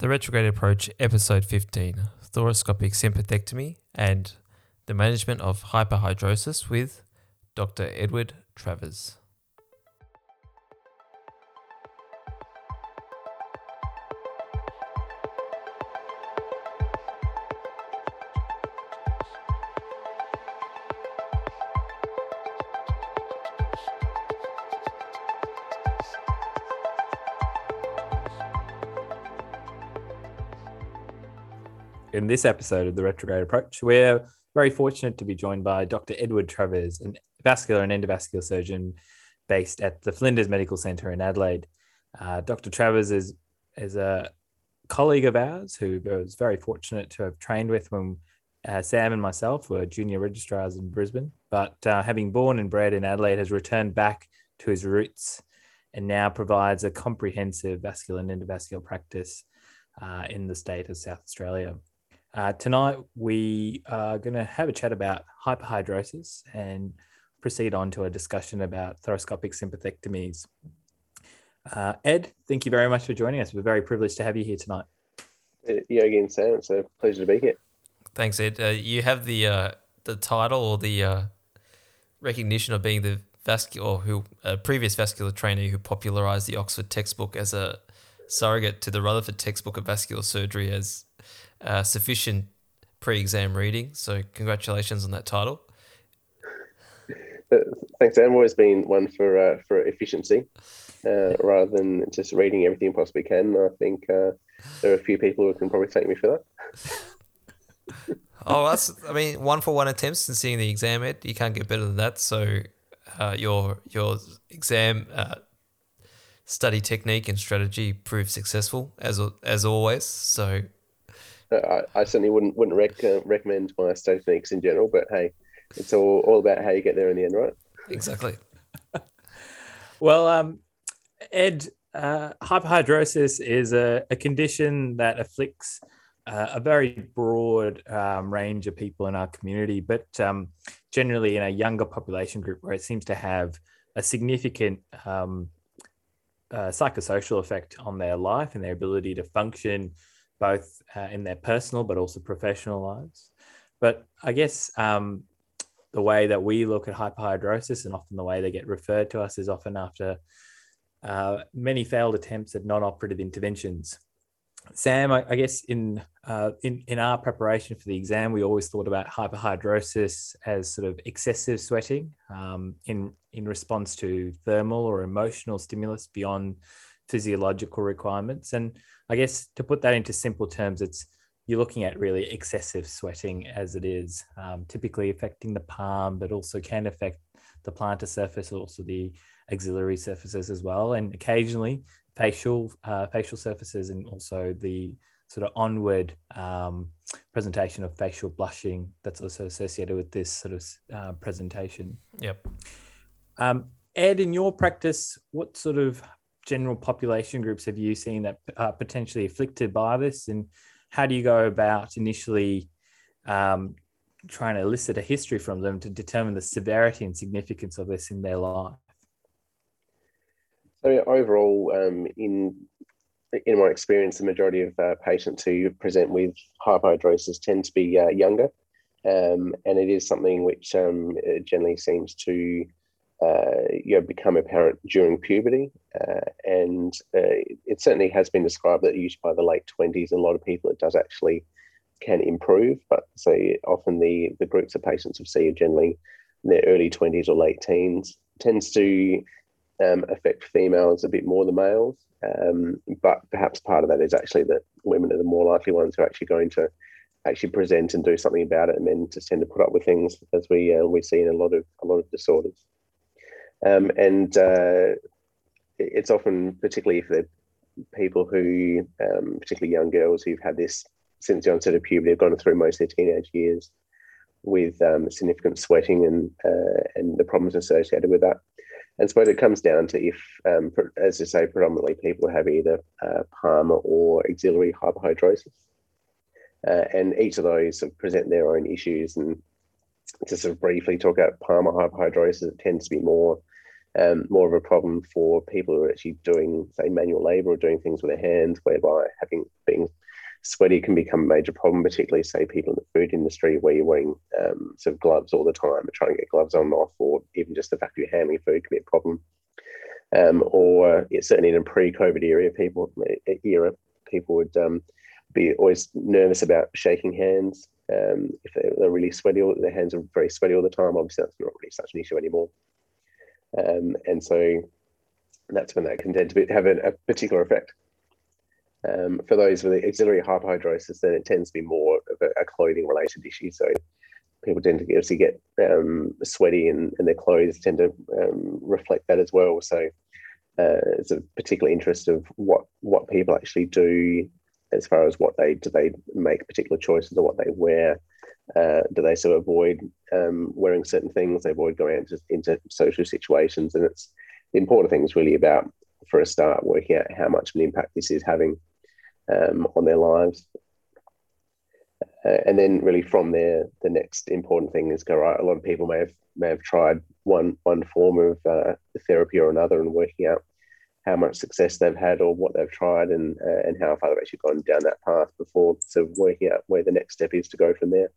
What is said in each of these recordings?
The Retrograde Approach, Episode 15 Thoracoscopic Sympathectomy and the Management of Hyperhidrosis with Dr. Edward Travers. This episode of the Retrograde Approach, we're very fortunate to be joined by Dr. Edward Travers, a vascular and endovascular surgeon based at the Flinders Medical Centre in Adelaide. Uh, Dr. Travers is, is a colleague of ours who was very fortunate to have trained with when uh, Sam and myself were junior registrars in Brisbane. But uh, having born and bred in Adelaide, has returned back to his roots and now provides a comprehensive vascular and endovascular practice uh, in the state of South Australia. Uh, tonight, we are going to have a chat about hyperhidrosis and proceed on to a discussion about thoracoscopic sympathectomies. Uh, Ed, thank you very much for joining us. We're very privileged to have you here tonight. Yeah, again, Sam. It's a pleasure to be here. Thanks, Ed. Uh, you have the uh, the title or the uh, recognition of being the vascular who a previous vascular trainee who popularized the Oxford textbook as a surrogate to the Rutherford textbook of vascular surgery as uh, sufficient pre-exam reading. So congratulations on that title. Uh, thanks, Sam. Always been one for uh, for efficiency uh, rather than just reading everything you possibly can. I think uh, there are a few people who can probably thank me for that. oh, that's I mean, one for one attempts and seeing the exam, Ed. You can't get better than that. So uh, your your exam study technique and strategy proved successful as as always. So I, I certainly wouldn't wouldn't rec- uh, recommend my study techniques in general, but hey, it's all, all about how you get there in the end, right? Exactly. well, um, Ed, uh, hyperhidrosis is a, a, condition that afflicts uh, a very broad um, range of people in our community, but um, generally in a younger population group where it seems to have a significant um, uh, psychosocial effect on their life and their ability to function both uh, in their personal but also professional lives. But I guess um, the way that we look at hyperhidrosis and often the way they get referred to us is often after uh, many failed attempts at non-operative interventions. Sam, I, I guess in, uh, in in our preparation for the exam, we always thought about hyperhidrosis as sort of excessive sweating um, in in response to thermal or emotional stimulus beyond physiological requirements. And I guess to put that into simple terms, it's you're looking at really excessive sweating as it is, um, typically affecting the palm, but also can affect the plantar surface, also the axillary surfaces as well, and occasionally facial uh, facial surfaces, and also the sort of onward um, presentation of facial blushing that's also associated with this sort of uh, presentation. Yep. Um, Ed, in your practice, what sort of general population groups have you seen that are potentially afflicted by this? And how do you go about initially um, trying to elicit a history from them to determine the severity and significance of this in their life? So overall, um, in in my experience, the majority of uh, patients who present with hyperhidrosis tend to be uh, younger, um, and it is something which um, generally seems to uh, you know, become apparent during puberty. Uh, and uh, it certainly has been described that usually by the late 20s, and a lot of people it does actually can improve. But so often the, the groups of patients we see are generally in their early 20s or late teens, tends to um, affect females a bit more than males. Um, but perhaps part of that is actually that women are the more likely ones who are actually going to actually present and do something about it, and men just tend to put up with things as we uh, we see in a lot of a lot of disorders. Um, and uh, it's often, particularly for people who, um, particularly young girls who've had this since the onset of puberty, have gone through most of their teenage years with um, significant sweating and uh, and the problems associated with that. And suppose it comes down to if, um, as I say, predominantly people have either uh, or axillary hyperhidrosis. Uh, and each of those present their own issues. And to sort of briefly talk about palmar hyperhidrosis, it tends to be more um, more of a problem for people who are actually doing, say, manual labor or doing things with their hands, whereby having being sweaty can become a major problem, particularly, say, people in the food industry where you're wearing um, sort of gloves all the time and trying to get gloves on and off, or even just the fact you're handling food can be a problem. Um, or yeah, certainly in a pre-COVID era, people era people would um, be always nervous about shaking hands um, if they're really sweaty. Or their hands are very sweaty all the time. Obviously, that's not really such an issue anymore. Um, and so that's when that can tend to be, have a, a particular effect. Um, for those with axillary hyperhidrosis, then it tends to be more of a, a clothing related issue. So people tend to obviously get um, sweaty and, and, their clothes tend to um, reflect that as well. So uh, it's a particular interest of what what people actually do as far as what they do they make particular choices or what they wear uh, do they sort of avoid um, wearing certain things? They avoid going into, into social situations, and it's the important thing is really about, for a start, working out how much of an impact this is having um, on their lives, uh, and then really from there, the next important thing is go right. A lot of people may have may have tried one one form of uh, therapy or another, and working out how much success they've had or what they've tried, and uh, and how far they've actually gone down that path before sort of working out where the next step is to go from there.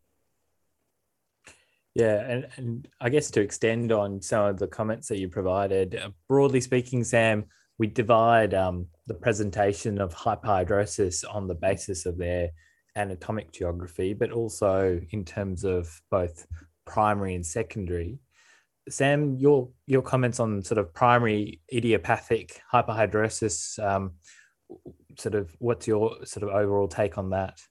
Yeah, and, and I guess to extend on some of the comments that you provided, uh, broadly speaking, Sam, we divide um, the presentation of hyperhidrosis on the basis of their anatomic geography, but also in terms of both primary and secondary. Sam, your your comments on sort of primary idiopathic hyperhidrosis, um, sort of what's your sort of overall take on that?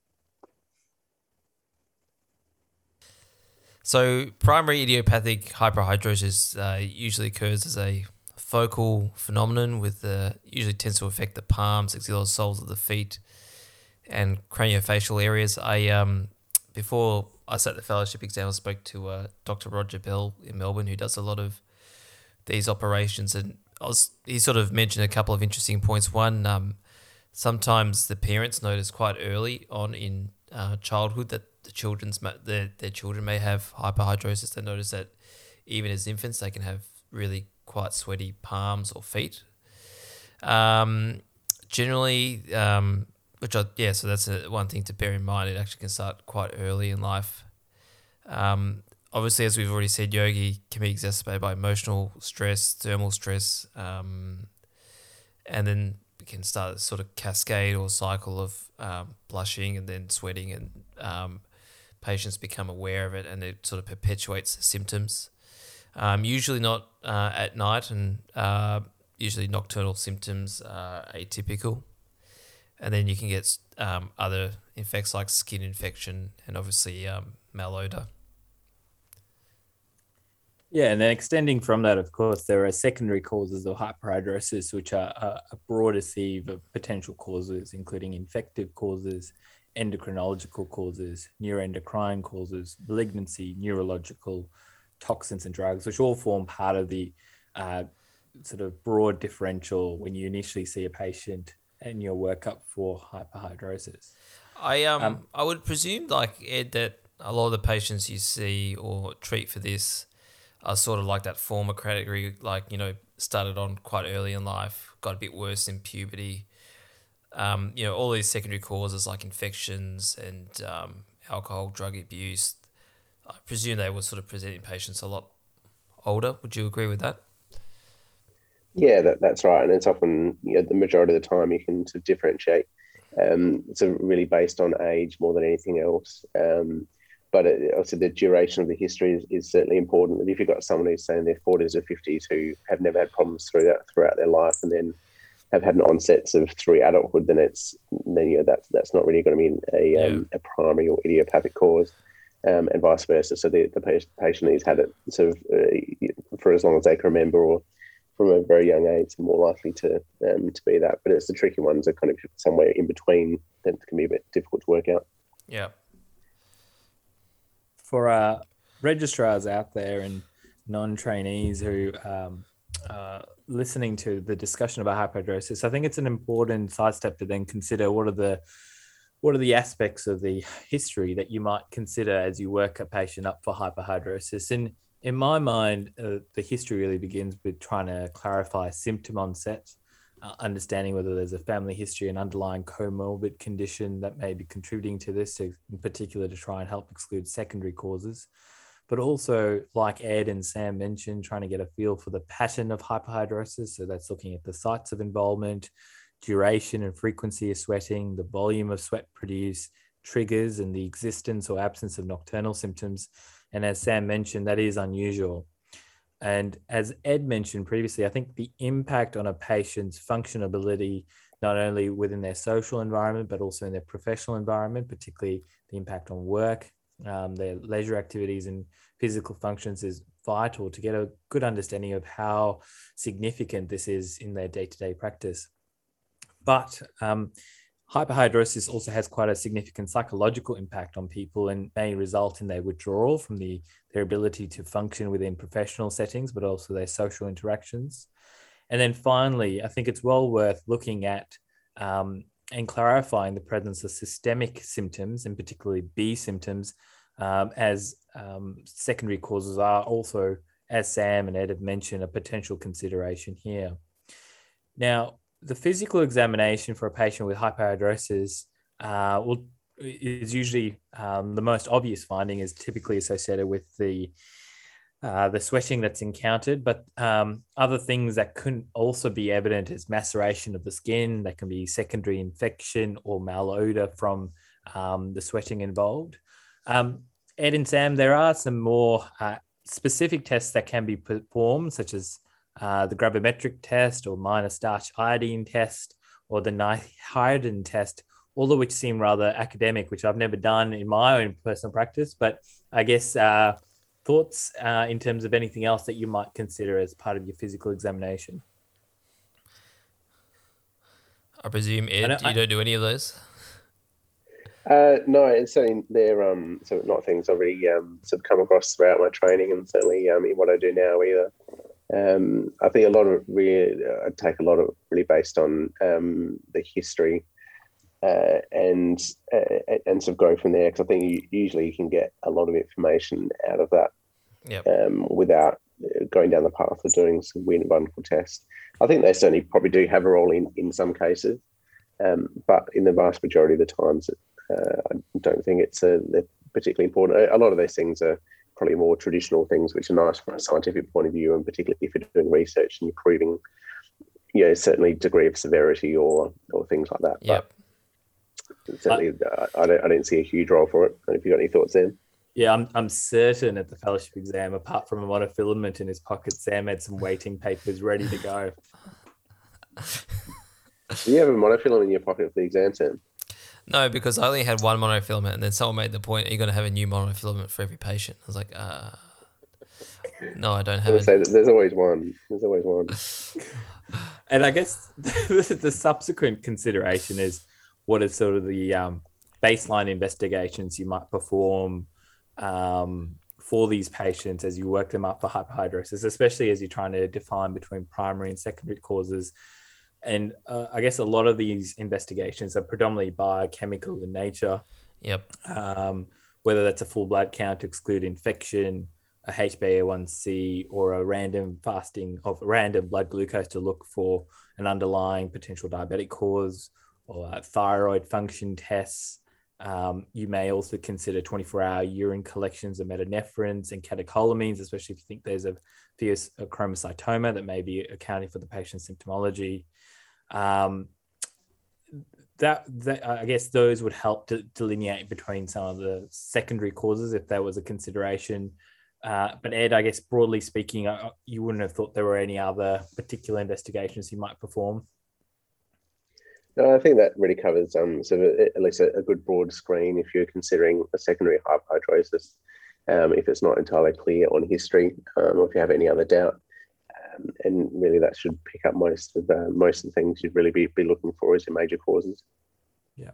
So, primary idiopathic hyperhidrosis uh, usually occurs as a focal phenomenon with uh, usually tends to affect the palms, axillary soles of the feet, and craniofacial areas. I um, before I sat the fellowship exam, I spoke to uh, Dr. Roger Bell in Melbourne, who does a lot of these operations, and I was, he sort of mentioned a couple of interesting points. One, um, sometimes the parents notice quite early on in uh, childhood that the children's their their children may have hyperhidrosis. They notice that even as infants, they can have really quite sweaty palms or feet. Um, generally, um, which I, yeah, so that's a, one thing to bear in mind. It actually can start quite early in life. Um, obviously, as we've already said, yogi can be exacerbated by emotional stress, thermal stress, um, and then we can start a sort of cascade or cycle of um, blushing and then sweating and um, patients become aware of it and it sort of perpetuates symptoms. Um, usually not uh, at night, and uh, usually nocturnal symptoms are atypical. And then you can get um, other effects like skin infection and obviously um, malodor. Yeah, and then extending from that, of course, there are secondary causes of hyperhidrosis, which are a broader sieve of potential causes, including infective causes, endocrinological causes, neuroendocrine causes, malignancy, neurological, toxins and drugs, which all form part of the uh, sort of broad differential when you initially see a patient in your workup for hyperhidrosis. I um, um I would presume like Ed that a lot of the patients you see or treat for this are sort of like that former category, like you know started on quite early in life, got a bit worse in puberty, um, you know, all these secondary causes like infections and um, alcohol, drug abuse, I presume they were sort of presenting patients a lot older. Would you agree with that? Yeah, that, that's right. And it's often, you know, the majority of the time you can sort of differentiate. Um, it's really based on age more than anything else. Um, but it, also the duration of the history is, is certainly important. And if you've got someone who's saying in their 40s or 50s who have never had problems through that, throughout their life and then have had an onsets of through adulthood, then it's then you know that's that's not really going to be a yeah. um, a primary or idiopathic cause, um, and vice versa. So the, the patient who's had it sort of uh, for as long as they can remember, or from a very young age, are more likely to um, to be that. But it's the tricky ones are kind of somewhere in between that can be a bit difficult to work out. Yeah. For uh, registrars out there and non-trainees who um, uh, listening to the discussion about hyperhidrosis, I think it's an important side step to then consider what are the what are the aspects of the history that you might consider as you work a patient up for hyperhidrosis. And in my mind, uh, the history really begins with trying to clarify symptom onset, uh, understanding whether there's a family history and underlying comorbid condition that may be contributing to this, in particular to try and help exclude secondary causes. But also, like Ed and Sam mentioned, trying to get a feel for the pattern of hyperhidrosis. So that's looking at the sites of involvement, duration and frequency of sweating, the volume of sweat produced, triggers, and the existence or absence of nocturnal symptoms. And as Sam mentioned, that is unusual. And as Ed mentioned previously, I think the impact on a patient's functionability, not only within their social environment, but also in their professional environment, particularly the impact on work, um, their leisure activities, and physical functions, is vital to get a good understanding of how significant this is in their day to day practice. But um, hyperhidrosis also has quite a significant psychological impact on people and may result in their withdrawal from the, their ability to function within professional settings, but also their social interactions. And then finally, I think it's well worth looking at um, and clarifying the presence of systemic symptoms, and particularly B symptoms, um, as um, secondary causes are also, as Sam and Ed have mentioned, a potential consideration here. Now, the physical examination for a patient with hyperhidrosis uh, will is usually um, the most obvious finding is typically associated with the uh, the sweating that's encountered, but um, other things that can also be evident is maceration of the skin. That can be secondary infection or malodor from um, the sweating involved. Um, Ed and Sam, there are some more uh, specific tests that can be performed, such as uh, the gravimetric test or minor starch iodine test or the ninhydrin test, all of which seem rather academic, which I've never done in my own personal practice. But I guess uh, thoughts uh, in terms of anything else that you might consider as part of your physical examination. I presume Ed, I you don't do any of those. Uh, no, it's certainly they're um, so not things I've really um, sort of come across throughout my training, and certainly um, in what I do now either. Um, I think a lot of really, I take a lot of really based on um, the history uh, and uh, and sort of go from there because I think you, usually you can get a lot of information out of that yep. um, without going down the path of doing some weird environmental tests. I think they certainly probably do have a role in in some cases, um, but in the vast majority of the times, uh, I don't think it's a, particularly important. A lot of those things are probably more traditional things which are nice from a scientific point of view, and particularly if you're doing research and you're proving, you know, certainly degree of severity or or things like that. Yep. But certainly, uh, I don't I don't see a huge role for it. And If you've got any thoughts, then. Yeah, I'm, I'm certain at the fellowship exam, apart from a monofilament in his pocket, Sam had some waiting papers ready to go. Do you have a monofilament in your pocket for the exam, Sam? No, because I only had one monofilament, and then someone made the point, "Are you going to have a new monofilament for every patient?" I was like, uh, "No, I don't have it." Say there's always one. There's always one. and I guess the subsequent consideration is what is sort of the um, baseline investigations you might perform um, for these patients as you work them up for hyperhidrosis, especially as you're trying to define between primary and secondary causes and uh, I guess a lot of these investigations are predominantly biochemical in nature. Yep. Um, whether that's a full blood count to exclude infection, a HbA1c, or a random fasting of random blood glucose to look for an underlying potential diabetic cause, or thyroid function tests. Um, you may also consider 24 hour urine collections of metanephrines and catecholamines, especially if you think there's a pheochromocytoma that may be accounting for the patient's symptomology. Um, that, that I guess those would help to delineate between some of the secondary causes if there was a consideration. Uh, but Ed, I guess broadly speaking, uh, you wouldn't have thought there were any other particular investigations you might perform. No, I think that really covers um, sort of at least a, a good broad screen if you're considering a secondary hyperhidrosis. Um, if it's not entirely clear on history, um, or if you have any other doubt, um, and really that should pick up most of the most of the things you'd really be, be looking for as your major causes. Yeah.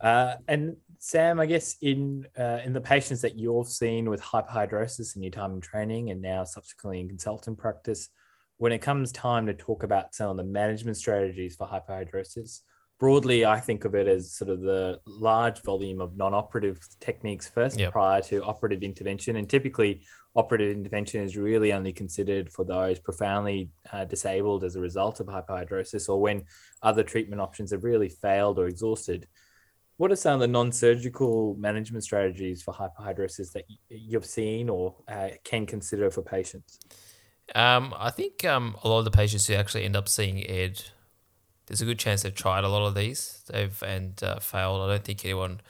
Uh, and Sam, I guess in uh, in the patients that you've seen with hyperhidrosis in your time in training and now subsequently in consultant practice, when it comes time to talk about some of the management strategies for hyperhidrosis, broadly, I think of it as sort of the large volume of non-operative techniques first Yep. prior to operative intervention, and typically operative intervention is really only considered for those profoundly uh, disabled as a result of hyperhidrosis or when other treatment options have really failed or exhausted. What are some of the non-surgical management strategies for hyperhidrosis that you've seen or uh, can consider for patients? Um, I think um, a lot of the patients who actually end up seeing Ed, there's a good chance they've tried a lot of these. They've and uh, failed. I don't think anyone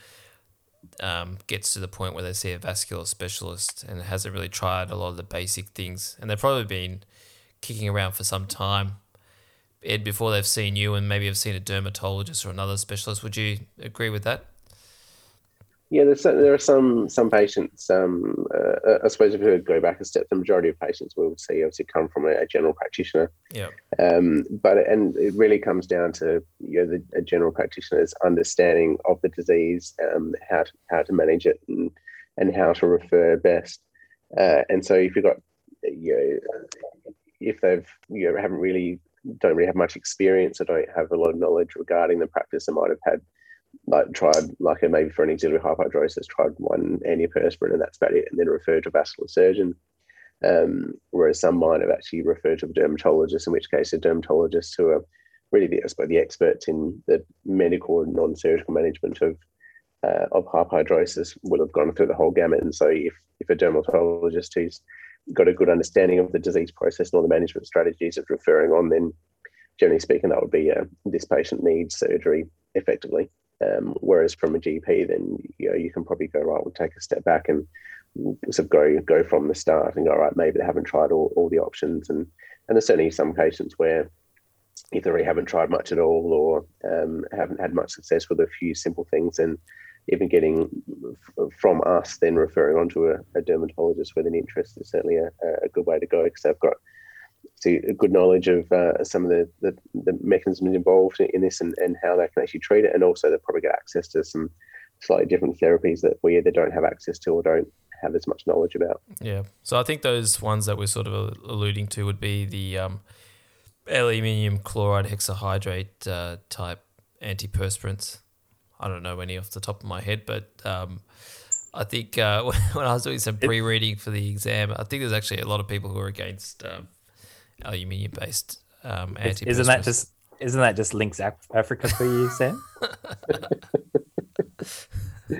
um, gets to the point where they see a vascular specialist and hasn't really tried a lot of the basic things. And they've probably been kicking around for some time. Ed, before they've seen you and maybe have seen a dermatologist or another specialist. Would you agree with that? Yeah, there's some, there are some some patients. Um, uh, I suppose if we go back a step, the majority of patients we would see obviously come from a, a general practitioner. Yeah. Um, but and it really comes down to you know the a general practitioner's understanding of the disease, um, how to how to manage it, and and how to refer best. Uh, and so if you've got you know, if they've you know haven't really don't really have much experience or don't have a lot of knowledge regarding the practice, they might have had like tried like maybe for an axillary hyperhidrosis, tried one antiperspirant and that's about it, and then referred to a vascular surgeon. Um, whereas some might have actually referred to a dermatologist, in which case a dermatologist who are really the, the experts in the medical and non-surgical management of uh, of hyperhidrosis will have gone through the whole gamut. And so if if a dermatologist who's got a good understanding of the disease process and all the management strategies of referring on, then generally speaking, that would be uh, this patient needs surgery effectively. Um, whereas from a GP, then you know you can probably go right. We'll take a step back and sort of go go from the start and go right. Maybe they haven't tried all, all the options, and and there's certainly some patients where if they haven't tried much at all or um, haven't had much success with a few simple things, then even getting from us then referring on to a, a dermatologist with an interest is certainly a, a good way to go because they've got see a good knowledge of uh, some of the, the, the mechanisms involved in this and, and how they can actually treat it and also they'll probably get access to some slightly different therapies that we either don't have access to or don't have as much knowledge about Yeah. So I think those ones that we're sort of alluding to would be the um, aluminium chloride hexahydrate uh, type antiperspirants. I don't know any off the top of my head, but um, I think uh, when I was doing some pre-reading for the exam, I think there's actually a lot of people who are against um, aluminium-based um, Is- antiperspirants. Isn't that just isn't that just Lynx Af- Africa for you, Sam?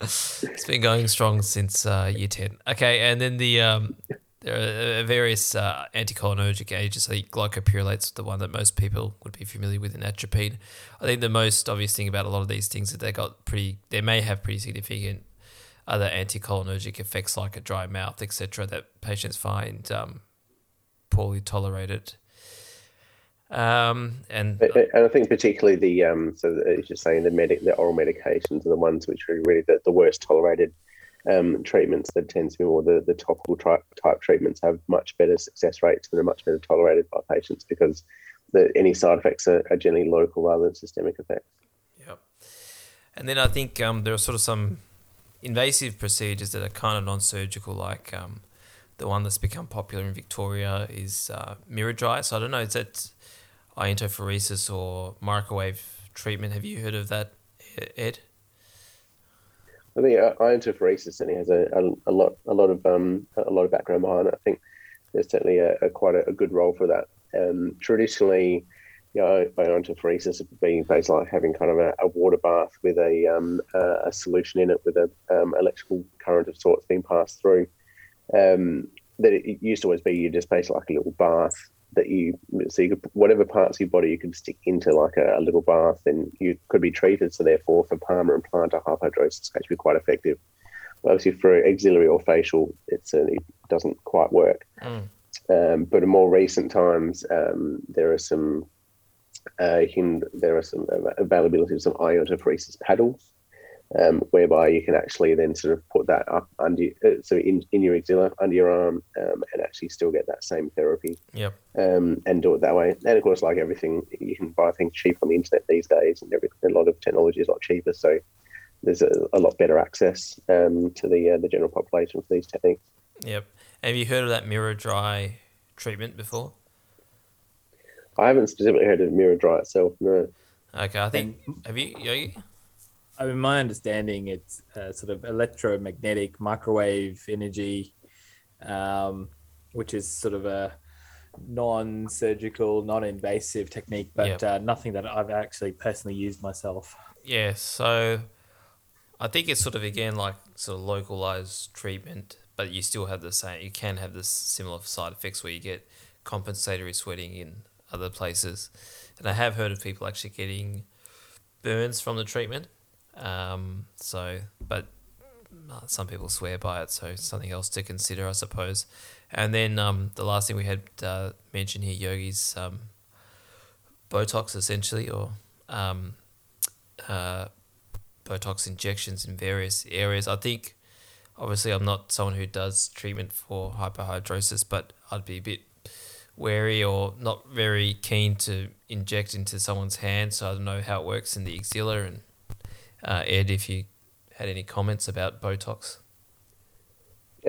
it's been going strong since uh, year 10. Okay, and then the um, there are various uh, anticholinergic agents. I think glycopyrrolate's the one that most people would be familiar with in atropine. I think the most obvious thing about a lot of these things is that they got pretty, they may have pretty significant other anticholinergic effects like a dry mouth, etc., that patients find um, poorly tolerated. Um, and and I think particularly the um, so as you're saying the medic the oral medications are the ones which are really the, the worst tolerated um, treatments. That tends to be more the, the topical type type treatments have much better success rates and are much better tolerated by patients because the any side effects are, are generally local rather than systemic effects. Yep. And then I think um, there are sort of some invasive procedures that are kind of non-surgical, like um, the one that's become popular in Victoria is uh, miraDry. So I don't know, is that iontophoresis or microwave treatment? Have you heard of that, Ed? I think uh, iontophoresis certainly has a, a, a lot a lot of um, a lot of background behind it. I think there's certainly a, a quite a, a good role for that. Um, traditionally, you know, iontophoresis being based like having kind of a, a water bath with a um, a, a solution in it with a um, electrical current of sorts being passed through. Um, that it, used to always be you just basically like a little bath that you so you could whatever parts of your body you could stick into like a, a little bath and you could be treated. So therefore, for palmar and plantar hyperhidrosis, it's actually quite effective. but Obviously, for axillary or facial, it certainly doesn't quite work. Mm. Um, but in more recent times, um, there are some uh, there are some availability of some iontophoresis paddles, um, whereby you can actually then sort of put that up under uh, so in, in your axilla under your arm um, and actually still get that same therapy Yep. um, and do it that way. And of course, like everything, you can buy things cheap on the internet these days, and a lot of technology is a lot cheaper. So there's a, a lot better access um, to the uh, the general population for these techniques. Yep. Have you heard of that miraDry treatment before? I haven't specifically heard of miraDry itself. No. Okay, I think have you Yogi? I mean, my understanding, it's uh, sort of electromagnetic microwave energy, um, which is sort of a non-surgical, non-invasive technique, but Yep. uh, nothing that I've actually personally used myself. Yeah, so I think it's sort of again like sort of localized treatment, but you still have the same. You can have this similar side effects where you get compensatory sweating in other places, and I have heard of people actually getting burns from the treatment. Um, so, but uh, some people swear by it, so something else to consider, I suppose. And then um, the last thing we had uh, mentioned here, yogis, um, Botox essentially, or um, uh, Botox injections in various areas. I think, obviously, I'm not someone who does treatment for hyperhidrosis, but I'd be a bit wary or not very keen to inject into someone's hand. So I don't know how it works in the axilla. And uh, Ed, if you had any comments about Botox.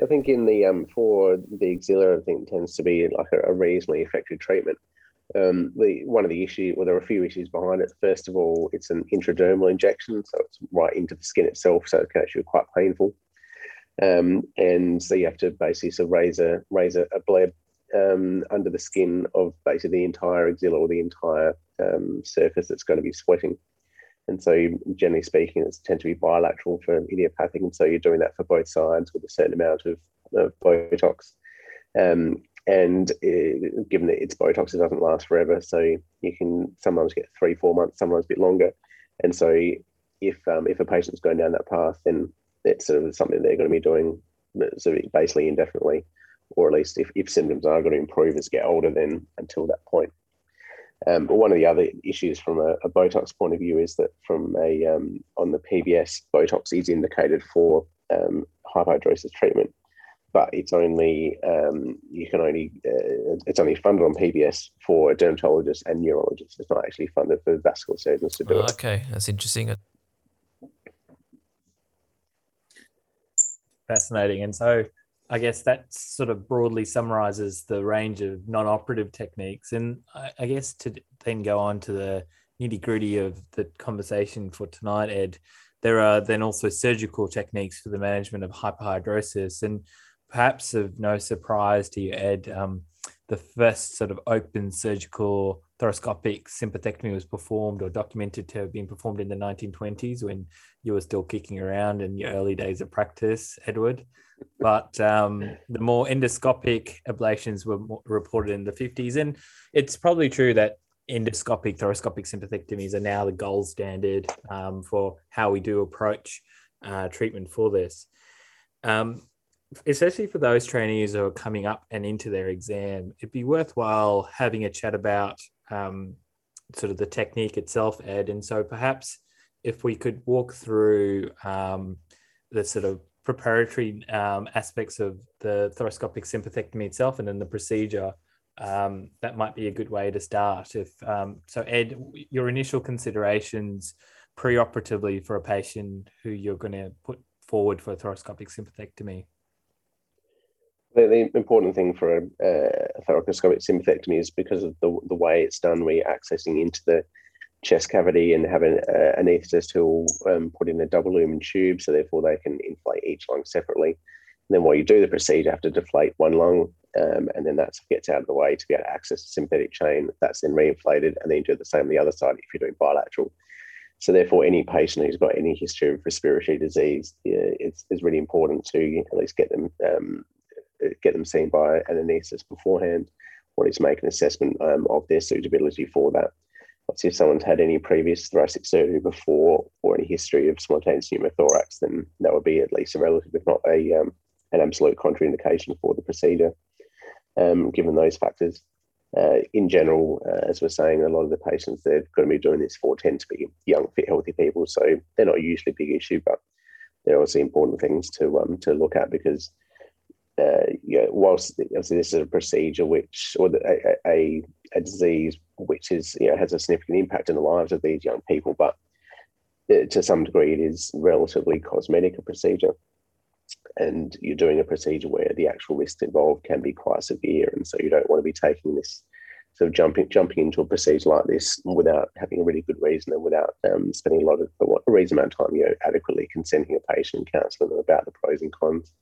I think in the um for the axilla, I think tends to be like a, a reasonably effective treatment. Um, the one of the issue, well, there are a few issues behind it. First of all, it's an intradermal injection, so it's right into the skin itself, so it can actually be quite painful. Um, and so you have to basically raise a raise a, a bleb um, under the skin of basically the entire axilla or the entire um, surface that's going to be sweating. And so, generally speaking, it's tend to be bilateral for idiopathic, and so you're doing that for both sides with a certain amount of, of Botox. Um, and uh, given that it's Botox, it doesn't last forever, so you can sometimes get three, four months, sometimes a bit longer. And so, if um, if a patient's going down that path, then it's sort of something they're going to be doing sort of basically indefinitely, or at least if, if symptoms are going to improve as get older, then until that point. Um, but one of the other issues from a, a Botox point of view is that from a um, on the PBS, Botox is indicated for um, hyperhidrosis treatment, but it's only um, you can only uh, it's only funded on PBS for dermatologists and neurologists. It's not actually funded for vascular surgeons to do Oh, it. okay, that's interesting. Fascinating. And so I guess that sort of broadly summarizes the range of non operative techniques. And I, I guess to then go on to the nitty gritty of the conversation for tonight, Ed, there are then also surgical techniques for the management of hyperhidrosis. And perhaps of no surprise to you, Ed, um, the first sort of open surgical thoracoscopic sympathectomy was performed or documented to have been performed in the 1920s when you were still kicking around in your early days of practice, Edward. But um, the more endoscopic ablations were reported in the 50s. And it's probably true that endoscopic thoracoscopic sympathectomies are now the gold standard um, for how we do approach uh, treatment for this. Um, especially for those trainees who are coming up and into their exam, it'd be worthwhile having a chat about um, sort of the technique itself, Ed. And so perhaps if we could walk through um, the sort of preparatory um, aspects of the thoracoscopic sympathectomy itself and then the procedure, um, that might be a good way to start. If um, so, Ed, your initial considerations preoperatively for a patient who you're going to put forward for thoracoscopic sympathectomy. The, the important thing for a, a thoracoscopic sympathectomy is because of the, the way it's done, we're accessing into the chest cavity and having uh, anesthetist who will um, put in a double lumen tube, so therefore they can inflate each lung separately. And then while you do the procedure, you have to deflate one lung, um, and then that gets out of the way to be able to access the sympathetic chain. That's then reinflated, and then you do the same on the other side if you're doing bilateral. So therefore, any patient who's got any history of respiratory disease, it's, it's really important to at least get them um, get them seen by an anaesthetist beforehand, or make an assessment um, of their suitability for that. Obviously, if someone's had any previous thoracic surgery before or any history of spontaneous pneumothorax, then that would be at least a relative, if not a um, an absolute contraindication for the procedure, um, given those factors. Uh, in general, uh, as we're saying, a lot of the patients they're going to be doing this for tend to be young, fit, healthy people, so they're not usually a big issue, but they're also important things to um, to look at because uh, you know, whilst obviously this is a procedure which, or a, a, a disease which is, you know, has a significant impact in the lives of these young people, but uh, to some degree it is relatively cosmetic a procedure. And you're doing a procedure where the actual risks involved can be quite severe. And so you don't want to be taking this sort of jumping jumping into a procedure like this without having a really good reason and without um, spending a lot of a reasonable amount of time, you know, adequately consenting a patient and counselling them about the pros and cons.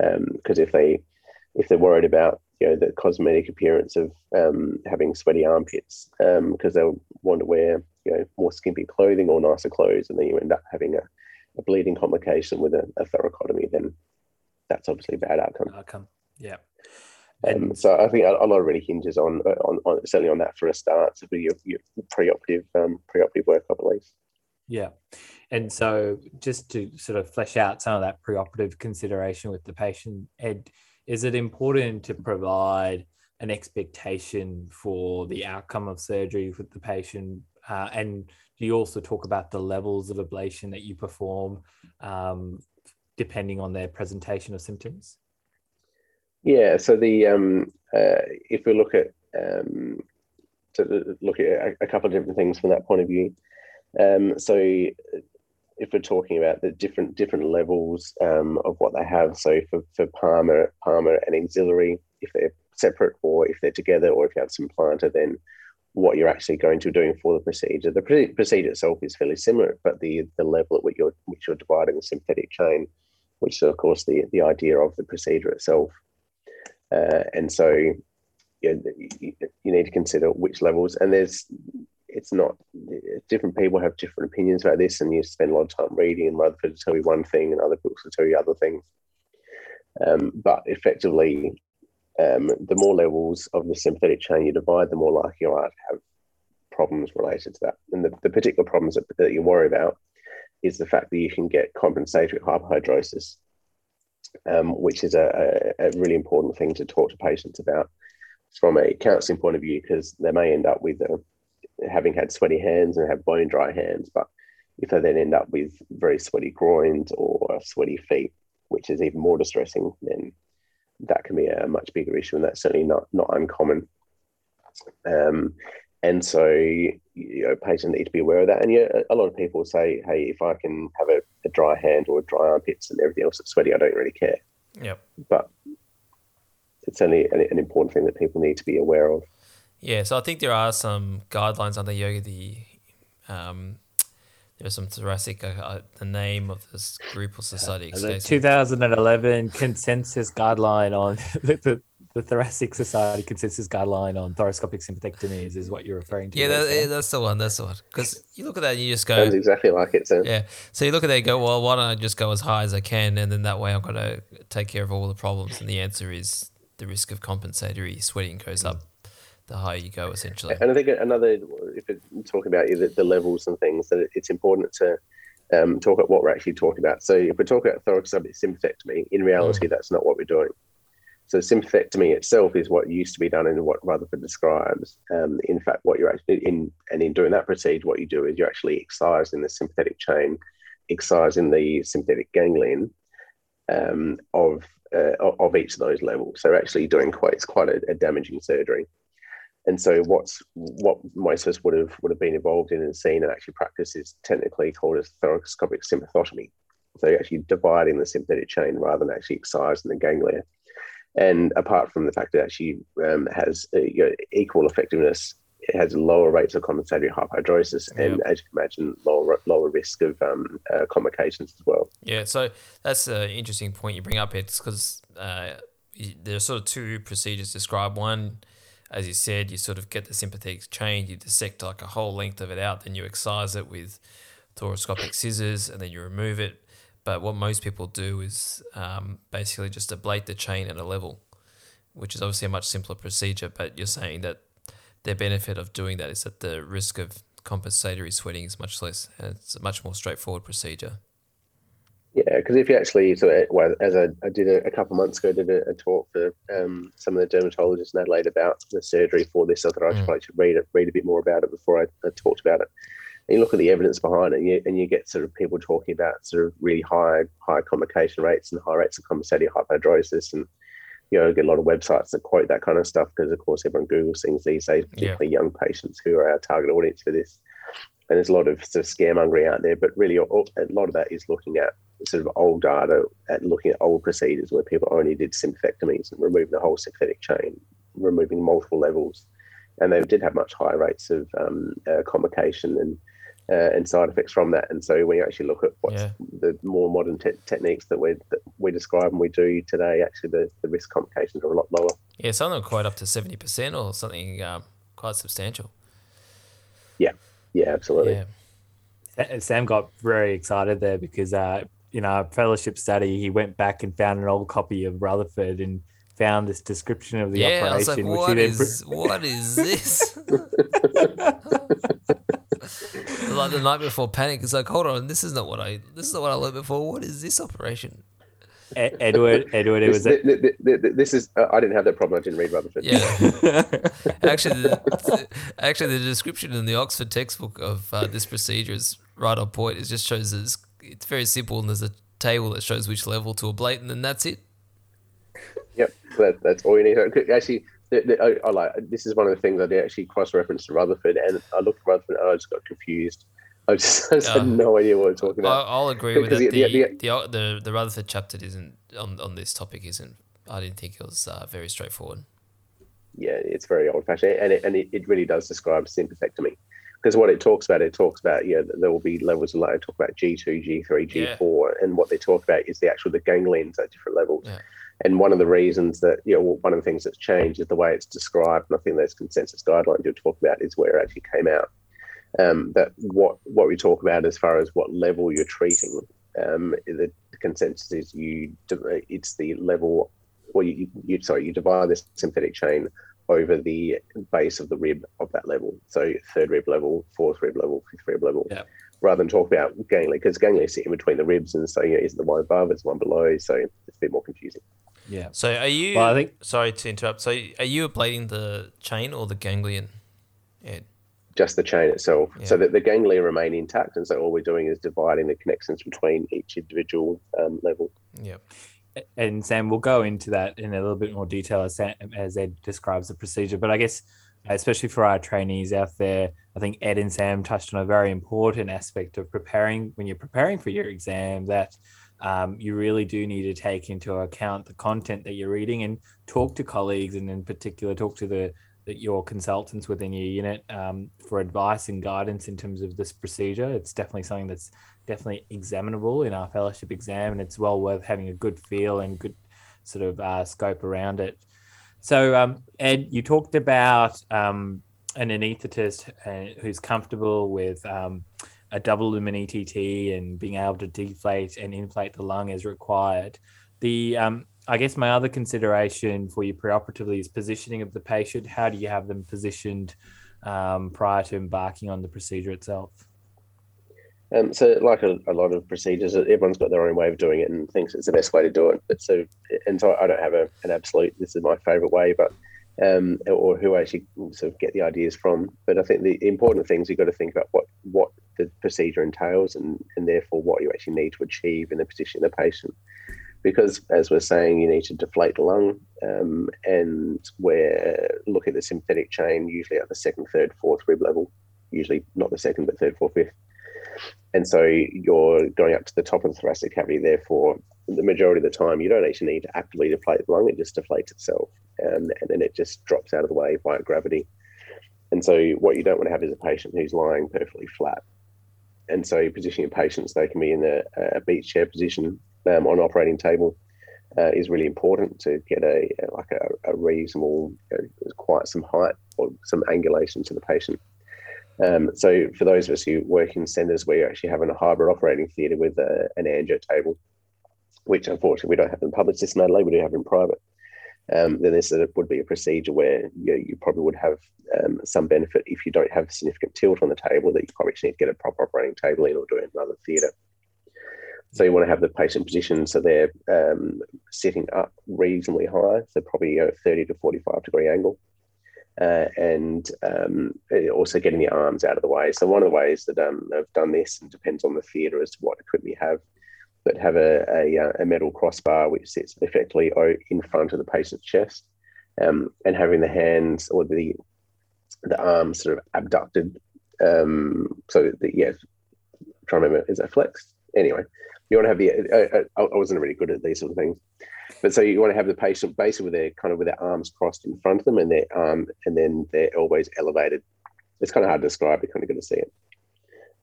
Because um, if they if they're worried about you know the cosmetic appearance of um, having sweaty armpits because um, they'll want to wear you know more skimpy clothing or nicer clothes, and then you end up having a, a bleeding complication with a, a thoracotomy, then that's obviously a bad outcome. Outcome, yeah. Um, so I think a, a, lot really hinges on, on, on certainly on that for a start, so your, your preoperative um, preoperative work, I believe. Yeah, and so just to sort of flesh out some of that preoperative consideration with the patient, Ed, is it important to provide an expectation for the outcome of surgery with the patient? Uh, and do you also talk about the levels of ablation that you perform um, depending on their presentation of symptoms? Yeah, so the um, uh, if we look at um, to look at a, a, couple of different things from that point of view. Um, so if we're talking about the different different levels um, of what they have, so for, for palmar, palmar and axillary, if they're separate or if they're together, or if you have some plantar, then what you're actually going to be doing for the procedure. The procedure itself is fairly similar, but the the level at which you're which you're dividing the sympathetic chain, which is of course the the idea of the procedure itself. Uh, and so you, you need to consider which levels, and there's it's not different people have different opinions about this, and you spend a lot of time reading, and Rutherford will tell you one thing, and other books will tell you other things. Um, but effectively, um, the more levels of the sympathetic chain you divide, the more likely you are to have problems related to that. And the, the particular problems that, that, you worry about is the fact that you can get compensatory hyperhidrosis, um, which is a, a, a, really important thing to talk to patients about from a counselling point of view, because they may end up with a, having had sweaty hands and have bone dry hands, but if they then end up with very sweaty groins or sweaty feet, which is even more distressing, then that can be a much bigger issue, and that's certainly not not uncommon. Um, and so, you know, patients need to be aware of that. And yeah, a lot of people say, "Hey, if I can have a, a dry hand or dry armpits and everything else that's sweaty, I don't really care." Yep. But it's certainly an, an important thing that people need to be aware of. Yeah, so I think there are some guidelines under yoga. The um, there's some thoracic. Uh, uh, the name of this group or society. Uh, the 2011 consensus guideline on the, the thoracic society consensus guideline on thoracoscopic sympathectomies is what you're referring to. Yeah, that, that's the one. That's the one. Because you look at that and you just go. Sounds exactly like it. So. Yeah. So you look at that and go, well, why don't I just go as high as I can, and then that way I'm going to take care of all the problems. And the answer is the risk of compensatory sweating goes up the higher you go, essentially. And I think another, if it's talking about the, the levels and things, that it's important to um, talk about what we're actually talking about. So if we're talking about thoracoscopic sympathectomy, in reality, mm. that's not what we're doing. So sympathectomy itself is what used to be done and what Rutherford describes. Um, in fact, what you're actually in, and in doing that procedure, what you do is you're actually excising the sympathetic chain, excising the sympathetic ganglion um, of uh, of each of those levels. So actually doing quite it's quite a, a damaging surgery. And so what's what of would have would have been involved in and seen and actually practiced is technically called a thoracoscopic sympathotomy. So you're actually dividing the sympathetic chain rather than actually excising the ganglia. And apart from the fact that it actually um, has uh, you know, equal effectiveness, it has lower rates of compensatory hyperhidrosis and, as you can imagine, lower lower risk of um, uh, complications as well. Yeah, so that's an interesting point you bring up. It's because uh, there's sort of two procedures described. One as you said, you sort of get the sympathetic chain, you dissect like a whole length of it out, then you excise it with thoracoscopic scissors, and then you remove it. But what most people do is um, basically just ablate the chain at a level, which is obviously a much simpler procedure. But you're saying that the benefit of doing that is that the risk of compensatory sweating is much less, and it's a much more straightforward procedure. Yeah, because if you actually, so well, as I, I did a, a couple months ago, I did a, a talk for um, some of the dermatologists in Adelaide about the surgery for this. I thought I should mm. read it, read a bit more about it before I, I talked about it. And you look at the evidence behind it, and you, and you, get sort of people talking about sort of really high high complication rates and high rates of compensated hyperhidrosis, and you know, get a lot of websites that quote that kind of stuff because, of course, everyone Googles things these days, particularly yeah. young patients who are our target audience for this. And there's a lot of sort of scaremongering out there, but really, a lot of that is looking at sort of old data at looking at old procedures where people only did sympathectomies and removing the whole sympathetic chain, removing multiple levels, and they did have much higher rates of um, uh, complication and uh, and side effects from that. And so when you actually look at what's Yeah. the more modern te- techniques that we that we describe and we do today, actually the, the risk complications are a lot lower. Yeah, some of them quite up to seventy percent or something um, quite substantial. Yeah, yeah, absolutely. Yeah, Sam got very excited there because, uh, you know, fellowship study, he went back and found an old copy of Rutherford and found this description of the yeah. I was operation, like, which he what then is what is this? like the night before panic. It's like, hold on, this is not what I this is not what I learned before. What is this operation? Edward, Edward, it This, was a, th- th- th- th- this is uh, I didn't have that problem. I didn't read Rutherford. Yeah. actually, the, actually, the description in the Oxford textbook of uh, this procedure is right on point. It just shows it's, it's very simple, and there's a table that shows which level to ablate, and then that's it. Yep, that, that's all you need. Actually, the, the, I, I like this is one of the things I did actually cross reference to Rutherford, and I looked at Rutherford and I just got confused. I just, I just Oh. had no idea what we're talking about. I'll agree with the- The, the- the, the, the Rutherford chapter isn't on, on this topic isn't. I didn't think it was uh, very straightforward. yeah, it's very old fashioned, and it, and it, it really does describe sympathectomy. Because what it talks about, it talks about, you know, there will be levels of light. Talk about G two, G three, G four, and what they talk about is the actual the ganglions at different levels. Yeah. And one of the reasons that you know, one of the things that's changed is the way it's described. And I think those consensus guidelines you'll talk about is where it actually came out. Um, that what what we talk about as far as what level you're treating, um, the consensus is you it's the level, or you, you sorry you divide this sympathetic chain over the base of the rib of that level. So third rib level, fourth rib level, fifth rib level. Yeah. Rather than talk about ganglia, because ganglia sit in between the ribs, and so you know, is the one above, it's the one below, so it's a bit more confusing. yeah. So are you? Well, I think- Sorry to interrupt. So are you ablating the chain or the ganglion? Yeah. Just the chain itself, so that the ganglia remain intact, and so all we're doing is dividing the connections between each individual um, level. Yep. And Sam, we'll go into that in a little bit more detail as, Sam, as Ed describes the procedure. But I guess, especially for our trainees out there, I think Ed and Sam touched on a very important aspect of preparing when you're preparing for your exam that um, you really do need to take into account the content that you're reading and talk to colleagues and in particular talk to the, the your consultants within your unit um, for advice and guidance in terms of this procedure. It's definitely something that's definitely examinable in our fellowship exam, and it's well worth having a good feel and good sort of uh, scope around it. So, um, Ed, you talked about um, an anaesthetist uh, who's comfortable with um, a double lumen ETT and being able to deflate and inflate the lung as required. The um, I guess my other consideration for you preoperatively is positioning of the patient. How do you have them positioned um, prior to embarking on the procedure itself? Um, so, like a, a lot of procedures, everyone's got their own way of doing it and thinks it's the best way to do it. But so, and so I don't have a, an absolute. This is my favorite way, but um, or who I actually sort of get the ideas from. But I think the important things you've got to think about what what the procedure entails and and therefore what you actually need to achieve in the position of the patient. Because as we're saying, you need to deflate the lung, um, and we're looking at the sympathetic chain usually at the second, third, fourth rib level. Usually not the second, but third, fourth, fifth and so you're going up to the top of the thoracic cavity. Therefore, the majority of the time, you don't actually need to actively deflate the lung; it just deflates itself, um, and then it just drops out of the way by gravity. And so, what you don't want to have is a patient who's lying perfectly flat. And so, positioning patients, they can be in a, a beach chair position um, on operating table. Uh, is really important to get a, like a, a reasonable, you know, quite some height or some angulation to the patient. Um, so for those of us who work in centres where you're actually having a hybrid operating theatre with a, an angio table, which unfortunately we don't have in public system Adelaide, we do have in private, um, then this would be a procedure where you, you probably would have um, some benefit if you don't have a significant tilt on the table that you probably need to get a proper operating table in or do it in another theatre. So you want to have the patient positioned so they're um, sitting up reasonably high, so probably a 30 to 45 degree angle uh, and um, also getting the arms out of the way. So one of the ways that um, I've done this, and depends on the theatre as to what equipment you have, but have a, a, a metal crossbar which sits effectively in front of the patient's chest, um, and having the hands or the the arms sort of abducted. Um, so that yes, trying to remember, is that flexed? Anyway, you want to have the. Uh, I wasn't really good at these sort of things, but so you want to have the patient basically with their kind of with their arms crossed in front of them and their arm and then their elbows elevated. It's kind of hard to describe. You're kind of going to see it.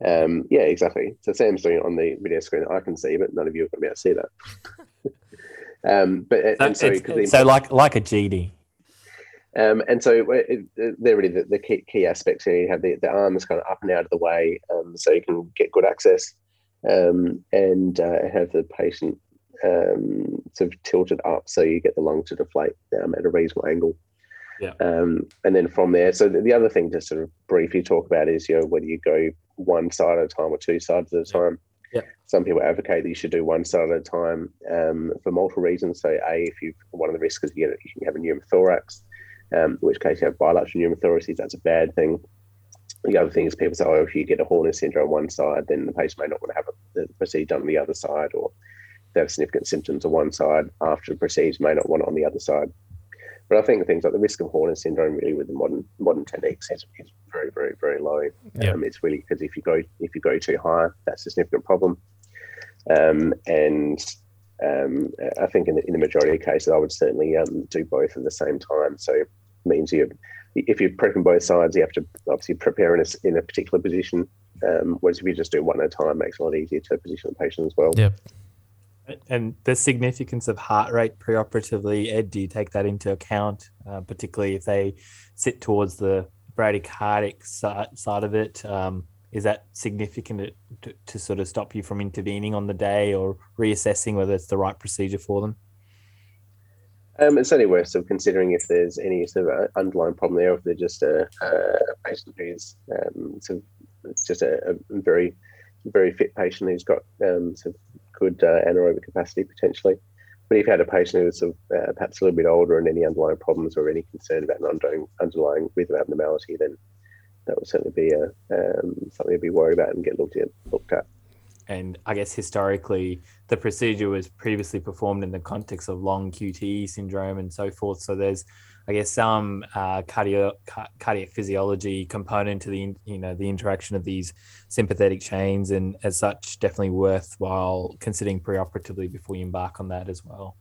Um, yeah, exactly. So Sam's doing it on the video screen. I can see, but none of you are going to be able to see that. um, but so, and so, so like like a GD. Um, and so it, it, they're really the, the key, key, aspects here. You have the, the arms kind of up and out of the way, um, so you can get good access, um, and uh, have the patient um, sort of tilted up so you get the lung to deflate um, at a reasonable angle. Yeah. Um, and then from there, so the, the, other thing to sort of briefly talk about is you know whether you go one side at a time or two sides at a time. Yeah. Some people advocate that you should do one side at a time um, for multiple reasons. So, a if you one of the risks is you, get, you can have a pneumothorax, um, in which case you have bilateral pneumothorax. That's a bad thing. The other thing is people say, oh, if you get a Horner syndrome on one side, then the patient may not want to have the procedure done on the other side, or they have significant symptoms on one side after the procedure, may not want it on the other side. But I think things like the risk of Horner syndrome, really, with the modern modern techniques, is, is very, very, very low. Yeah. Um, it's really because if you go if you go too high, that's a significant problem. Um, and um, I think in the, in the majority of cases, I would certainly um, do both at the same time. So it means you, if you're prepping both sides, you have to obviously prepare in a, in a particular position. Um, whereas if you just do one at a time, it makes it a lot easier to position the patient as well. Yeah. And the significance of heart rate preoperatively, Ed, do you take that into account, uh, particularly if they sit towards the bradycardic side, of it? Um, is that significant to, to, sort of stop you from intervening on the day or reassessing whether it's the right procedure for them? Um, it's only worth sort of considering if there's any sort of uh, underlying problem there, or if they're just a, a patient who's um, sort of, it's just a, a, very, very fit patient who's got um, sort of good uh, anaerobic capacity potentially. But if you had a patient who was uh, perhaps a little bit older and any underlying problems or any concern about an underlying, underlying rhythm abnormality, then that would certainly be a, um, something to be worried about and get looked at. Looked at. And I guess historically, the procedure was previously performed in the context of long QT syndrome and so forth. So there's I guess some uh, cardio, cardiac physiology component to the you know the interaction of these sympathetic chains, and as such, definitely worthwhile considering preoperatively before you embark on that as well.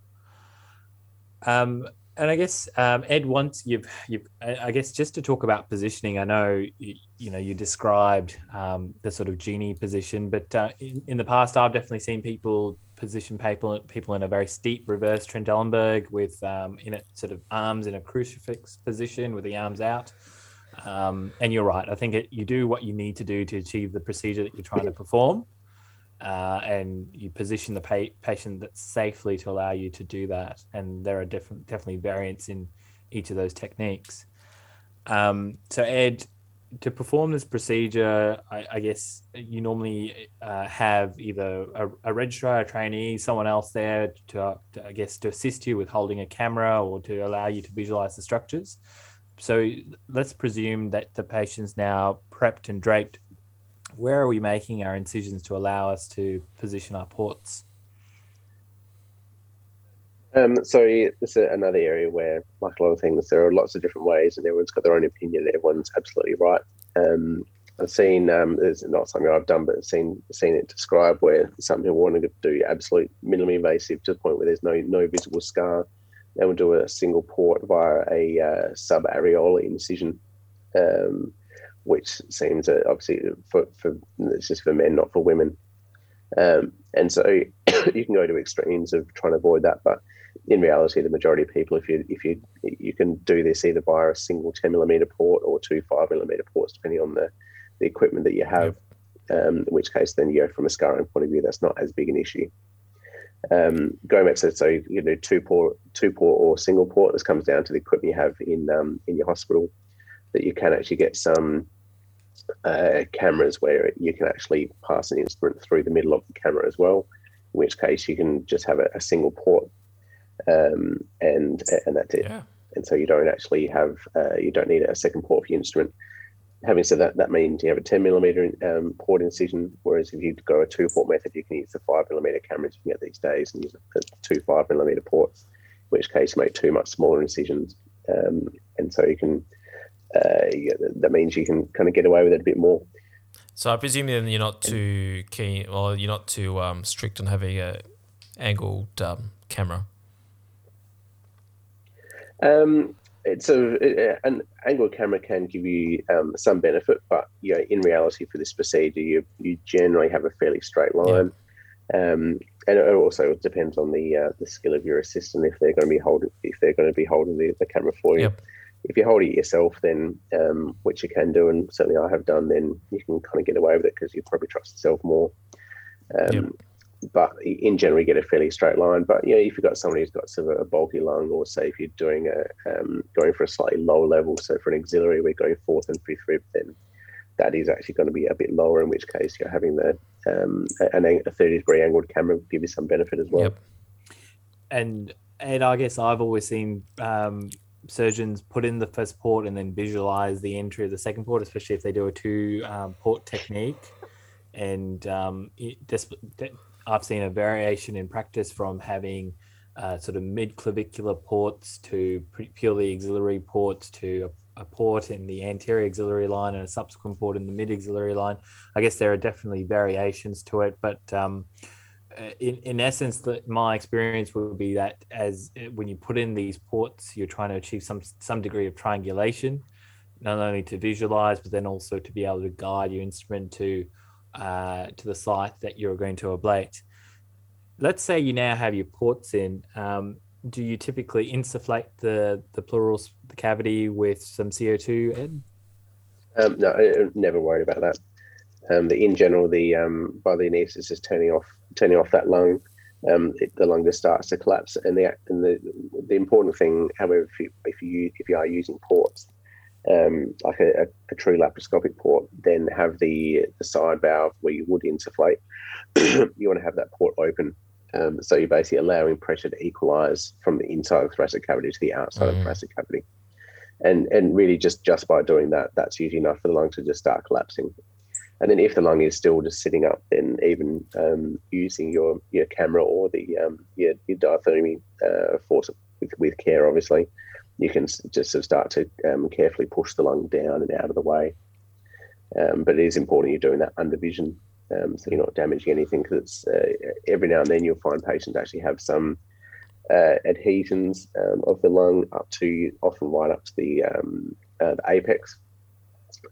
Um, and I guess um, Ed, once you've you've I guess just to talk about positioning, I know you, you know you described um, the sort of genie position, but uh, in, in the past, I've definitely seen people position people people in a very steep reverse Trendelenburg with um, in a sort of arms in a crucifix position with the arms out. Um, and you're right. I think it, you do what you need to do to achieve the procedure that you're trying to perform, uh, and you position the pa- patient that safely to allow you to do that. And there are different, definitely variants in each of those techniques. Um, so Ed, to perform this procedure, I, I guess you normally uh, have either a, a, registrar, a trainee, someone else there to, to, I guess, to assist you with holding a camera or to allow you to visualize the structures. So let's presume that the patient's now prepped and draped. Where are we making our incisions to allow us to position our ports? Um, so this is another area where, like a lot of things, there are lots of different ways, and everyone's got their own opinion. Everyone's absolutely right. Um, I've seen um, it's not something I've done, but I've seen seen it described where some people want to do absolute minimally invasive to the point where there's no no visible scar. They will do a single port via a uh, subareolar incision, um, which seems uh, obviously for, for it's just for men, not for women. Um, and so you can go to extremes of trying to avoid that, but in reality, the majority of people, if you if you you can do this either via a single 10 millimeter port or two five millimeter ports, depending on the, the equipment that you have. Um, in which case, then you go from a scarring point of view, that's not as big an issue. Um, going back to so you know two port, two port or single port. This comes down to the equipment you have in um, in your hospital. That you can actually get some uh, cameras where you can actually pass an instrument through the middle of the camera as well. In which case, you can just have a, a single port um, and and that's it. Yeah. And so you don't actually have uh, you don't need a second port for your instrument. Having said that, that means you have a 10 millimeter um, port incision, whereas if you go a two port method, you can use the five millimeter cameras you can get these days and use the two five millimeter ports, in which case you make two much smaller incisions. Um, and so you can, uh, that means you can kind of get away with it a bit more. So I presume then you're not too keen, or you're not too um, strict on having a angled um, camera. Um, it's a an angled camera can give you um, some benefit, but you know, in reality, for this procedure, you you generally have a fairly straight line. Um, and it also depends on the uh, the skill of your assistant if they're going to be holding if they're going to be holding the, the camera for you. Yep. If you hold it yourself, then um, which you can do, and certainly I have done, then you can kind of get away with it because you probably trust yourself more. Um, Yep. But in general, you get a fairly straight line. But you know, if you've got somebody who's got sort of a bulky lung, or say if you're doing a um, going for a slightly lower level, so for an axillary, we're going fourth and fifth rib, then that is actually going to be a bit lower. In which case, you're having the um, an, a 30 degree angled camera give you some benefit as well. Yep. and and I guess I've always seen um, surgeons put in the first port and then visualize the entry of the second port, especially if they do a two um, port technique. And um, it, I've seen a variation in practice from having uh, sort of mid clavicular ports to purely axillary ports to a, a port in the anterior axillary line and a subsequent port in the mid axillary line. I guess there are definitely variations to it, but um, uh, in, in essence, that my experience would be that as uh, when you put in these ports, you're trying to achieve some some degree of triangulation, not only to visualize, but then also to be able to guide your instrument to uh, to the site that you're going to ablate. Let's say you now have your ports in. Um, do you typically insufflate the the pleural the cavity with some CO2, Ed? Um, no, I'm never worried about that. Um, the, in general, the um, by the anaesthetist is turning off turning off that lung, um, it, the lung just starts to collapse. And the and the the important thing, however, if you if you if you are using ports, um, like a, a, a true laparoscopic port, then have the the side valve where you would insufflate. you want to have that port open. Um, so you're basically allowing pressure to equalize from the inside of the thoracic cavity to the outside of Mhm. the thoracic cavity and and really just just by doing that that's usually enough for the lung to just start collapsing and then if the lung is still just sitting up then even um, using your your camera or the um, your, your diathermy uh, force with, with care obviously you can just sort of start to um, carefully push the lung down and out of the way um, but it is important you're doing that under vision um, so you're not damaging anything because uh, every now and then you'll find patients actually have some uh, adhesions um, of the lung up to often right up to the, um, uh, the apex.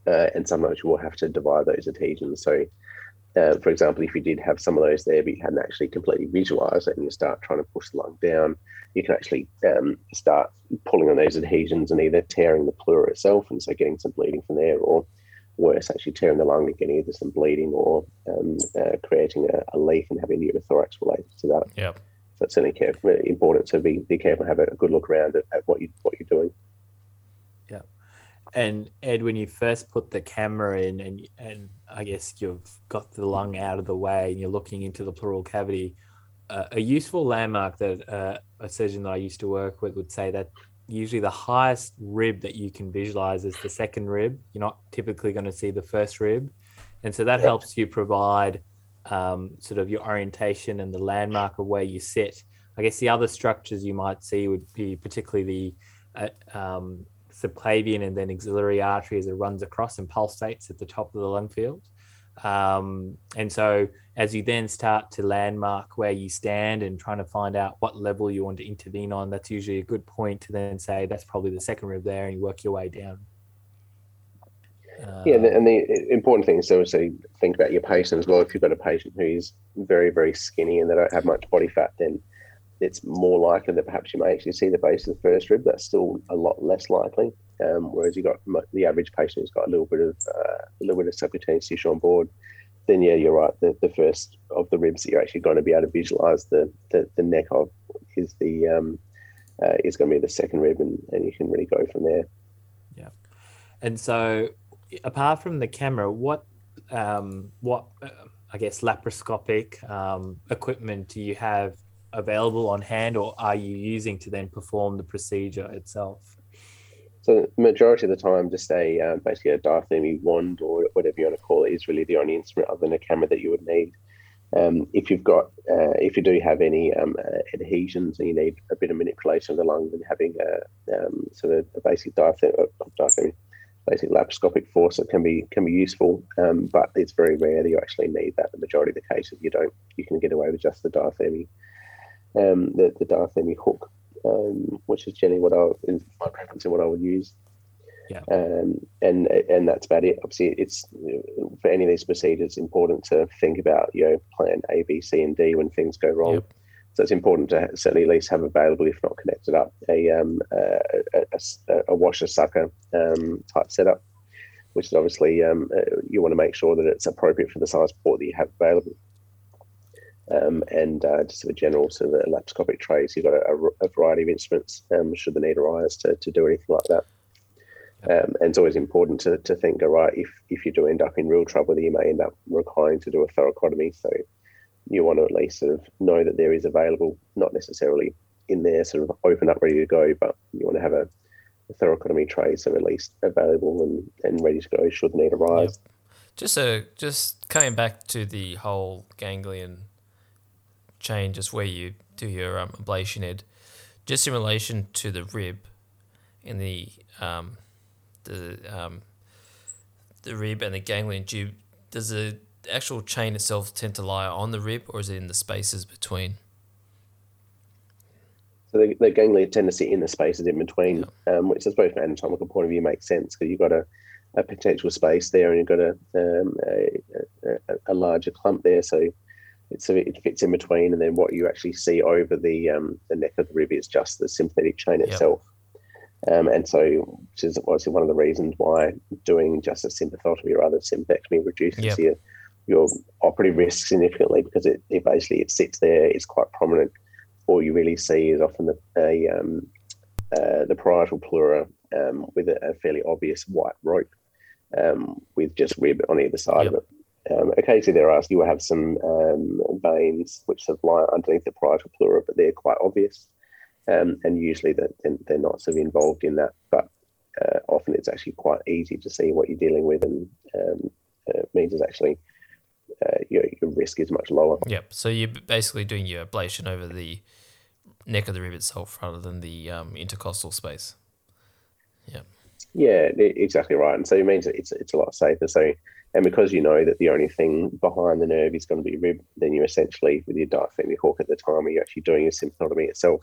Uh, and sometimes you will have to divide those adhesions. So, uh, for example, if you did have some of those there, but you hadn't actually completely visualized it and you start trying to push the lung down, you can actually um, start pulling on those adhesions and either tearing the pleura itself and so getting some bleeding from there, or worse, actually tearing the lung and getting either some bleeding or um, uh, creating a, a leak and having pneumothorax related to that. Yep. So it's certainly care, important to be be careful, and have a good look around at, at what you what you're doing. And Ed, when you first put the camera in, and and I guess you've got the lung out of the way, and you're looking into the pleural cavity, uh, a useful landmark that uh, a surgeon that I used to work with would say that usually the highest rib that you can visualize is the second rib. You're not typically going to see the first rib, and so that helps you provide um, sort of your orientation and the landmark of where you sit. I guess the other structures you might see would be particularly the uh, um, subclavian and then axillary artery as it runs across and pulsates at the top of the lung field. Um, and so, as you then start to landmark where you stand and trying to find out what level you want to intervene on, that's usually a good point to then say that's probably the second rib there, and you work your way down. Yeah, and Uh, the, and the important thing is to also think about your patient as well. If you've got a patient who's very, very skinny and they don't have much body fat, then it's more likely that perhaps you may actually see the base of the first rib. That's still a lot less likely. Um, whereas you've got the average patient who's got a little bit of uh, a little bit of subcutaneous tissue on board, then yeah, you're right. The, the first of the ribs that you're actually going to be able to visualize the the, the neck of is the um, uh, is going to be the second rib, and, and you can really go from there. Yeah, and so, apart from the camera, what um, what uh, I guess laparoscopic um, equipment do you have available on hand, or are you using to then perform the procedure itself? So majority of the time, just a uh, basically a diathermy wand or whatever you want to call it is really the only instrument other than a camera that you would need. Um, if you've got, uh, if you do have any um, uh, adhesions and you need a bit of manipulation of the lung, then having a um, sort of a basic diathermy, diathermy basic laparoscopic force that can be can be useful, um, but it's very rare that you actually need that. The majority of the cases you don't, you can get away with just the diathermy, um, the, the diathermy hook, um, which is generally what I in my preference and what I would use. Yeah. Um, and and that's about it. Obviously, it's for any of these procedures important to think about you know plan A, B, C, and D when things go wrong. Yep. So it's important to certainly at least have available, if not connected up, a um, a, a, a, a washer sucker um, type setup, which is obviously um, uh, you want to make sure that it's appropriate for the size port that you have available. Um, and uh, just a general sort of laparoscopic trays, you've got a, a variety of instruments um, should the need arise to, to do anything like that. Um, and it's always important to, to think, all right, if, if you do end up in real trouble, you may end up requiring to do a thoracotomy. So you want to at least sort of know that there is available, not necessarily in there sort of open up, ready to go, but you want to have a, a thoracotomy tray so at least available and, and ready to go should the need arise. Yep. Just uh, just coming back to the whole ganglion chain, just where you do your um, ablation ed, just in relation to the rib in the um, the um, the rib and the ganglion tube, does the actual chain itself tend to lie on the rib, or is it in the spaces between? So the, the ganglia tend to sit in the spaces in between, yeah. um, which I suppose from an anatomical point of view makes sense because you've got a, a potential space there and you've got a, um, a, a, a, larger clump there. So it's, it fits in between. And then what you actually see over the, um, the neck of the rib is just the sympathetic chain Yep. itself. Um, and so, which is obviously one of the reasons why doing just a sympathotomy rather than sympathectomy reduces Yep. your your operative risk significantly because it, it basically it sits there, it's quite prominent. All you really see is often the a, um, uh, the parietal pleura um, with a, a fairly obvious white rope um, with just rib on either side of it. Um, occasionally, there are you will have some um, veins which of lie underneath the parietal pleura, but they're quite obvious, um, and usually they're, they're not sort of involved in that. But uh, often it's actually quite easy to see what you're dealing with, and um, uh, means it's actually uh, your, your risk is much lower. Yep. So you're basically doing your ablation over the neck of the rib itself rather than the um, intercostal space. Yep. Yeah, exactly right. And so it means it's it's a lot safer. So, and because you know that the only thing behind the nerve is going to be rib, then you essentially with your diaphragmatic hook at the time where you're actually doing your sympathotomy itself,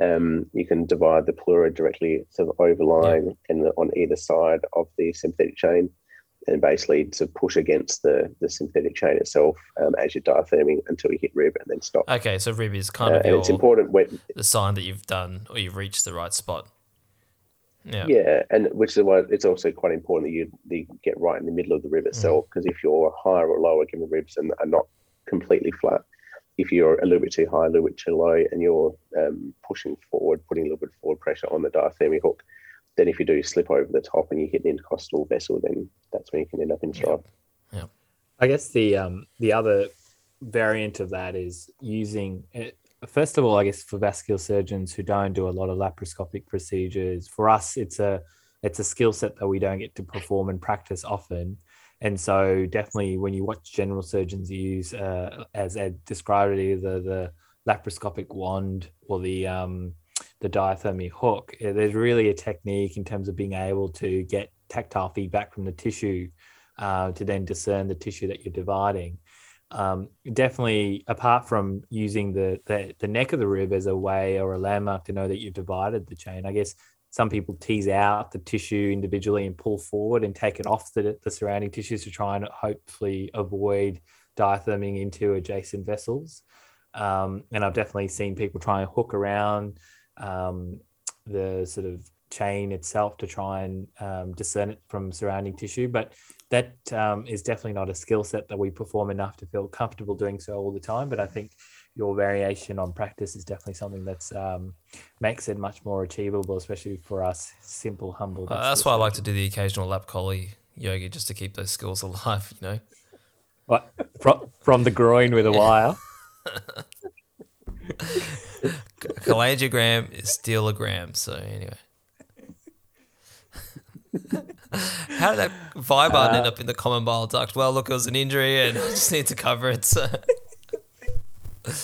um, you can divide the pleura directly sort of overlying and on either side of the sympathetic chain, and basically to push against the the sympathetic chain itself um, as you're diatherming until you hit rib and then stop. Okay, so rib is kind Uh, of your, it's important when the sign that you've done or you've reached the right spot. Yeah. Yeah, and which is why it's also quite important that you, you get right in the middle of the rib itself. Because if you're higher or lower, given the ribs and are not completely flat, if you're a little bit too high, a little bit too low, and you're um, pushing forward, putting a little bit of forward pressure on the diathermy hook, then if you do slip over the top and you hit an intercostal vessel, then that's when you can end up in stripe. I guess the um the other variant of that is using it. First of all, I guess for vascular surgeons who don't do a lot of laparoscopic procedures, for us it's a it's a skill set that we don't get to perform and practice often. And so definitely when you watch general surgeons use uh, as Ed described it, either the laparoscopic wand or the um, the diathermy hook, eh, there's really a technique in terms of being able to get tactile feedback from the tissue uh, to then discern the tissue that you're dividing. Um, definitely, apart from using the, the the neck of the rib as a way or a landmark to know that you've divided the chain, I guess some people tease out the tissue individually and pull forward and take it off the, the surrounding tissues to try and hopefully avoid diatherming into adjacent vessels. Um, and I've definitely seen people try and hook around um, the sort of chain itself to try and um, discern it from surrounding tissue. But that um, is definitely not a skill set that we perform enough to feel comfortable doing so all the time. But I think your variation on practice is definitely something that's um, makes it much more achievable, especially for us simple, humble. Uh, that's why I like to do the occasional lap collie yoga just to keep those skills alive, you know? What, from, from the groin with a wire. Cholangiogram is still a gram. So, anyway. How did that vibe Uh, end up in the common bile duct? Well, look, it was an injury and I just need to cover it. So.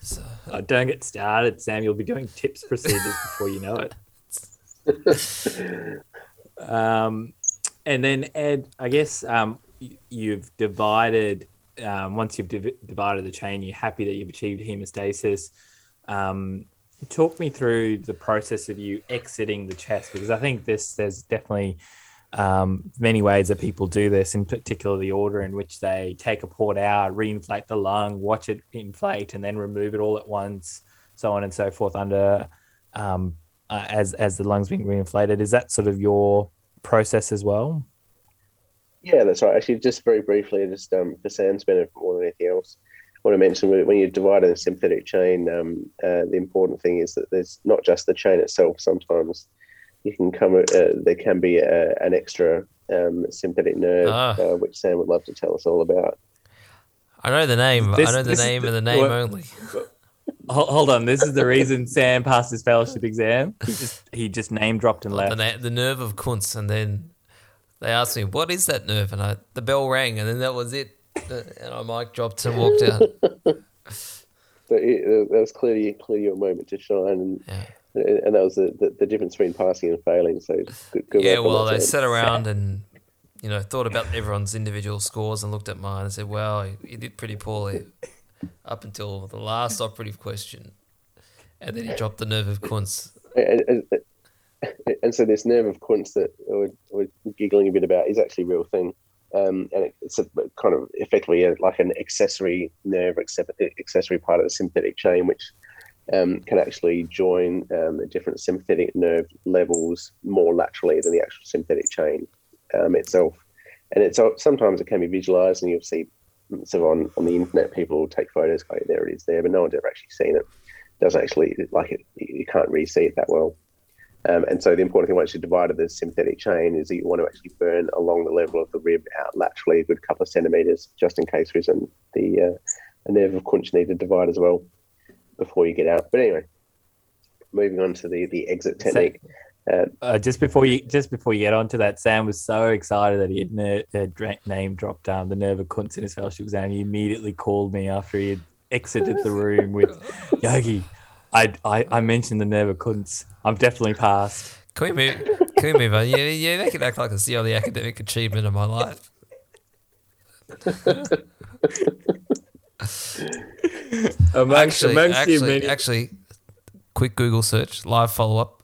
so Oh, don't get started, Sam. You'll be doing TIPS procedures before you know it. Um, and then Ed, I guess um, you've divided. Um, once you've div- divided the chain, you're happy that you've achieved hemostasis. Um, talk me through the process of you exiting the chest because I think this there's definitely um, many ways that people do this, in particular the order in which they take a port out, reinflate the lung, watch it inflate, and then remove it all at once, so on and so forth under um, uh, as as the lungs being reinflated. Is that sort of your process as well? Yeah, that's right. Actually, just very briefly, just um, for Sam's benefit more than anything else, I want to mention when you divide a sympathetic chain, um, uh, the important thing is that there's not just the chain itself. Sometimes you can come, uh, there can be a, an extra um, sympathetic nerve, ah. uh, which Sam would love to tell us all about. I know the name. This, I know the name and the name only. Hold on, this is the reason Sam passed his fellowship exam. He just he just name dropped and left. The, na- the nerve of Kunz, and then they asked me, "What is that nerve?" And I the bell rang, and then that was it. And I mic dropped and walked out. so it, that was clearly clearly your moment to shine, and yeah. And that was the, the, the, difference between passing and failing. So good, good yeah, well, they sat around and you know thought about everyone's individual scores and looked at mine and said, "Well, you did pretty poorly." up until the last operative question, and then he dropped the nerve of Kunz. And, and, and, so this nerve of Kunz that we're, we're, giggling a bit about is actually a real thing. Um, and it's a kind of effectively a, like an accessory nerve, accessory part of the sympathetic chain, which um, can actually join um, different sympathetic nerve levels more laterally than the actual sympathetic chain um, itself. And it's sometimes it can be visualized, and you'll see so on on the internet, people take photos, go, there it is there, but no one's ever actually seen it. doesn't actually like it. You can't really see it that well. Um, and so the important thing once you divide the sympathetic chain is that you want to actually burn along the level of the rib out laterally a good couple of centimeters, just in case there isn't the uh, a nerve of Kunz need to divide as well before you get out. But anyway, moving on to the the exit technique. Uh, uh, just before you just before you get onto that, Sam was so excited that he had, ner- had name dropped down the nerve of Kunz in his fellowship exam. He immediately called me after he had exited the room with Yogi. I, I, I mentioned the nerve of Kunz. I'm definitely passed. Can we move? Can we move on? Yeah, yeah. Make it act like it's the only academic achievement of my life. amongst, actually, amongst actually, actually, quick Google search, live follow up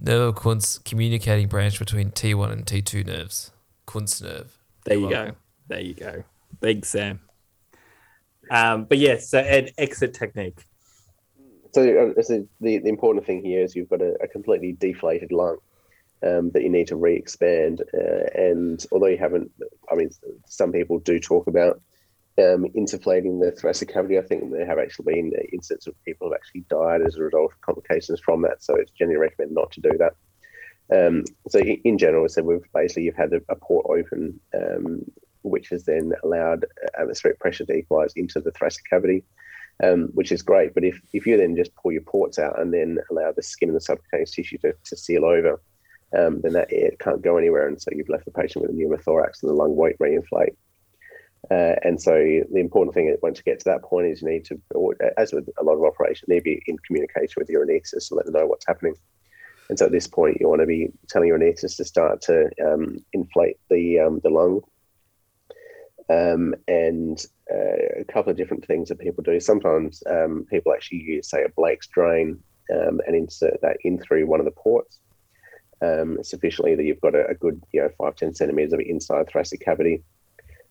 nerve Kunz communicating branch between T1 and T2 nerves. Kunz nerve. There you go. There you go. Big Sam. Um, but yes, so an exit technique. So, uh, so the, the important thing here is you've got a, a completely deflated lung um, that you need to re-expand. Uh, and although you haven't, I mean, some people do talk about um, the thoracic cavity. I think there have actually been instances of people who have actually died as a result of complications from that. So it's generally recommended not to do that. Um, so in general, so we've basically you've had a, a port open, um, which has then allowed atmospheric pressure to equalize into the thoracic cavity, um, which is great. But if, if you then just pull your ports out and then allow the skin and the subcutaneous tissue to, to seal over, um, then that air can't go anywhere, and so you've left the patient with a pneumothorax and the lung won't reinflate. Uh, and so the important thing once you get to that point is you need to, as with a lot of operations, need to be in communication with your anaesthetist to let them know what's happening. And so at this point, you want to be telling your anaesthetist to start to um, inflate the um, the lung. Um, and uh, a couple of different things that people do. Sometimes um, people actually use, say, a Blake's drain um, and insert that in through one of the ports um, sufficiently that you've got a, a good, you know, five ten centimeters of inside thoracic cavity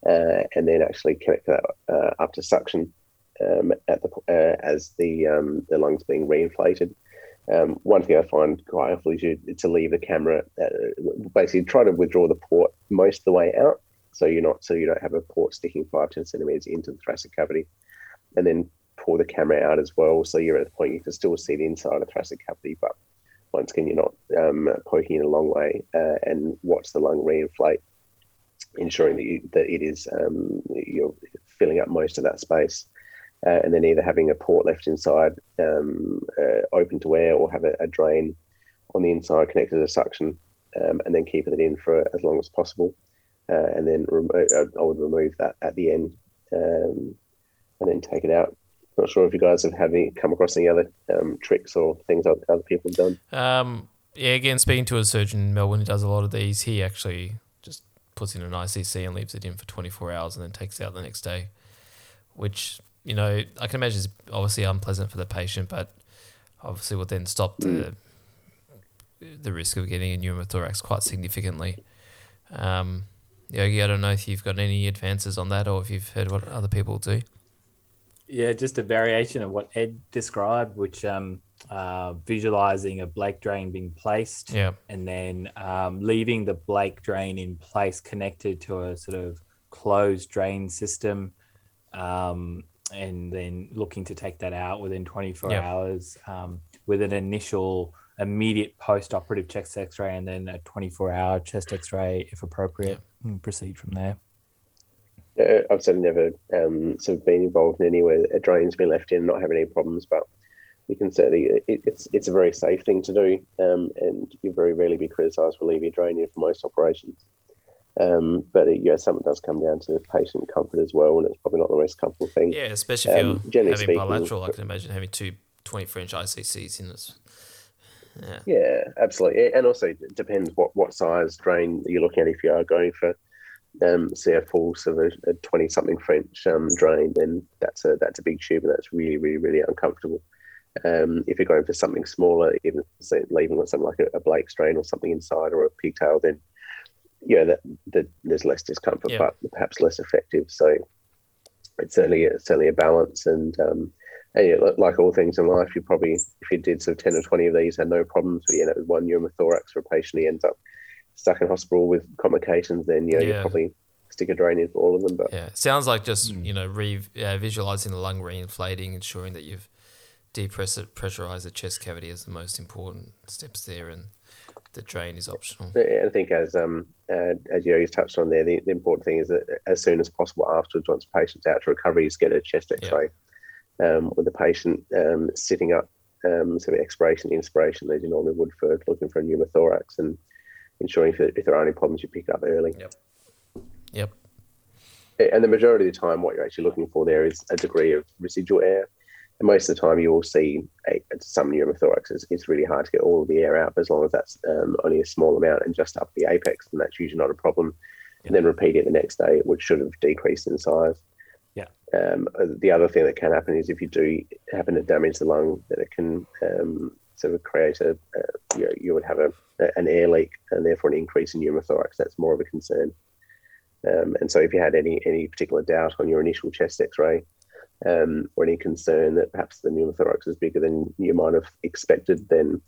uh, and then actually connect that uh, up to suction um, at the uh, as the um, the lungs being reinflated. Um, one thing I find quite helpful is you, to leave the camera, uh, basically try to withdraw the port most of the way out, so you're not so you don't have a port sticking five ten centimeters into the thoracic cavity, and then pull the camera out as well, so you're at the point you can still see the inside of the thoracic cavity, but once again you're not um, poking it a long way, uh, and watch the lung reinflate ensuring that, you, that it is um, you're filling up most of that space. Uh, and then either having a port left inside um, uh, open to air or have a, a, drain on the inside connected to suction um, and then keeping it in for as long as possible. Uh, and then rem- uh, I would remove that at the end um, and then take it out. Not sure if you guys have had any, come across any other um, tricks or things other people have done. Um, yeah, again, speaking to a surgeon in Melbourne who does a lot of these, he actually puts in an ICC and leaves it in for 24 hours and then takes it out the next day, which, you know, I can imagine is obviously unpleasant for the patient, but obviously would then stop the the risk of getting a pneumothorax quite significantly. Um, Yogi, I don't know if you've got any advances on that or if you've heard what other people do. Yeah, just a variation of what Ed described, which um, uh, visualizing a Blake drain being placed, Yeah. and then um, leaving the Blake drain in place, connected to a sort of closed drain system, um, and then looking to take that out within 24 Yep. hours um, with an initial immediate post-operative chest X-ray, and then a 24-hour chest X-ray if appropriate, and proceed from there. Uh, I've certainly never um, sort of been involved in anywhere a drain's been left in not having any problems, but you can certainly it, it's it's a very safe thing to do, um, and you very rarely be criticised for leaving a drain in for most operations. Um, but it, yeah, something does come down to patient comfort as well, and it's probably not the most comfortable thing. Yeah, especially if Um, you're having speaking- bilateral. I can imagine having two 24 inch ICCs in this. Yeah. Yeah, absolutely, and also it depends what what size drain you're looking at. If you are going for um, say a full sort of a twenty something French um, drain, then that's a that's a big tube, and that's really really really uncomfortable. Um, if you're going for something smaller, even say leaving with something like a, a Blake's drain or something inside or a pigtail, then yeah, that, that there's less discomfort, Yeah. but perhaps less effective. So it's certainly it's certainly a balance, and um, and yeah, like all things in life, you probably if you did sort of ten or twenty of these, had no problems, but you end up with one pneumothorax for a patient, he ends up stuck in hospital with complications. Then yeah, you Yeah. probably stick a drain in for all of them. But Yeah. It sounds like just, Mm. you know, re- uh, visualizing the lung reinflating, ensuring that you've depressurized the chest cavity is the most important steps there, and the drain is optional. I think as um uh, as Yogi's touched on there, the, the important thing is that as soon as possible afterwards, once the patient's out to recovery, is get a chest X-ray um, with the patient um, sitting up, um, so expiration, inspiration, as you normally would for looking for a pneumothorax, and ensuring if, if there are any problems, you pick it up early. Yep. Yep. And the majority of the time, what you're actually looking for there is a degree of residual air. And most of the time, you will see a, some pneumothorax. It's, it's really hard to get all of the air out, but as long as that's um, only a small amount and just up the apex, then that's usually not a problem. And then repeat it the next day, which should have decreased in size. Yeah. Um, the other thing that can happen is if you do happen to damage the lung, that it can um, sort of create a, uh, you, you would have a, an air leak and therefore an increase in pneumothorax. That's more of a concern. Um, and so, if you had any any particular doubt on your initial chest X-ray, um, or any concern that perhaps the pneumothorax is bigger than you might have expected, then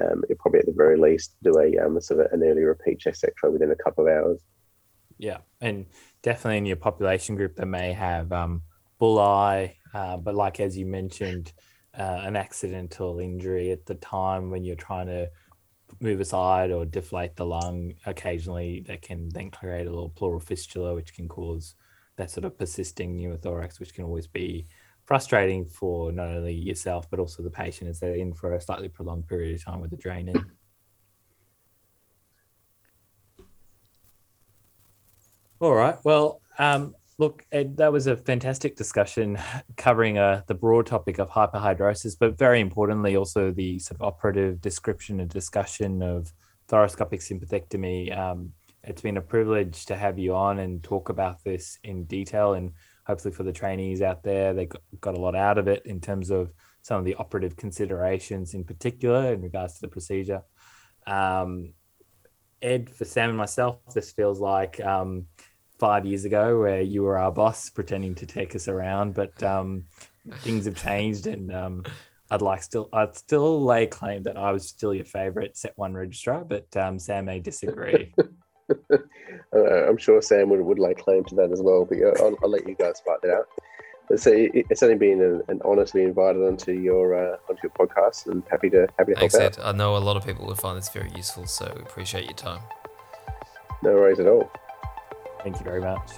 um, you probably at the very least do a um, sort of an early repeat chest X-ray within a couple of hours. Yeah, and definitely in your population group that may have um, bullae, uh, but like as you mentioned, uh, an accidental injury at the time when you're trying to move aside or deflate the lung, occasionally that can then create a little pleural fistula, which can cause that sort of persisting pneumothorax, which can always be frustrating for not only yourself but also the patient as they're in for a slightly prolonged period of time with the drain in. All right. Well, um, look, Ed, that was a fantastic discussion covering uh, the broad topic of hyperhidrosis, but very importantly, also the sort of operative description and discussion of thoracoscopic sympathectomy. Um, it's been a privilege to have you on and talk about this in detail, and hopefully for the trainees out there, they got, a lot out of it in terms of some of the operative considerations, in particular in regards to the procedure. Um, Ed, for Sam and myself, this feels like um, five years ago where you were our boss pretending to take us around, but um, things have changed and um, I'd like still, I'd still lay claim that I was still your favorite set one registrar, but um, Sam may disagree. Uh, I'm sure Sam would, would lay claim to that as well, but yeah, I'll, I'll let you guys fight that out. But so it, it's only been an, an honor to be invited onto your uh, onto your podcast, and happy to happy to help Thanks, out. I know a lot of people would find this very useful, so we appreciate your time. No worries at all. Thank you very much.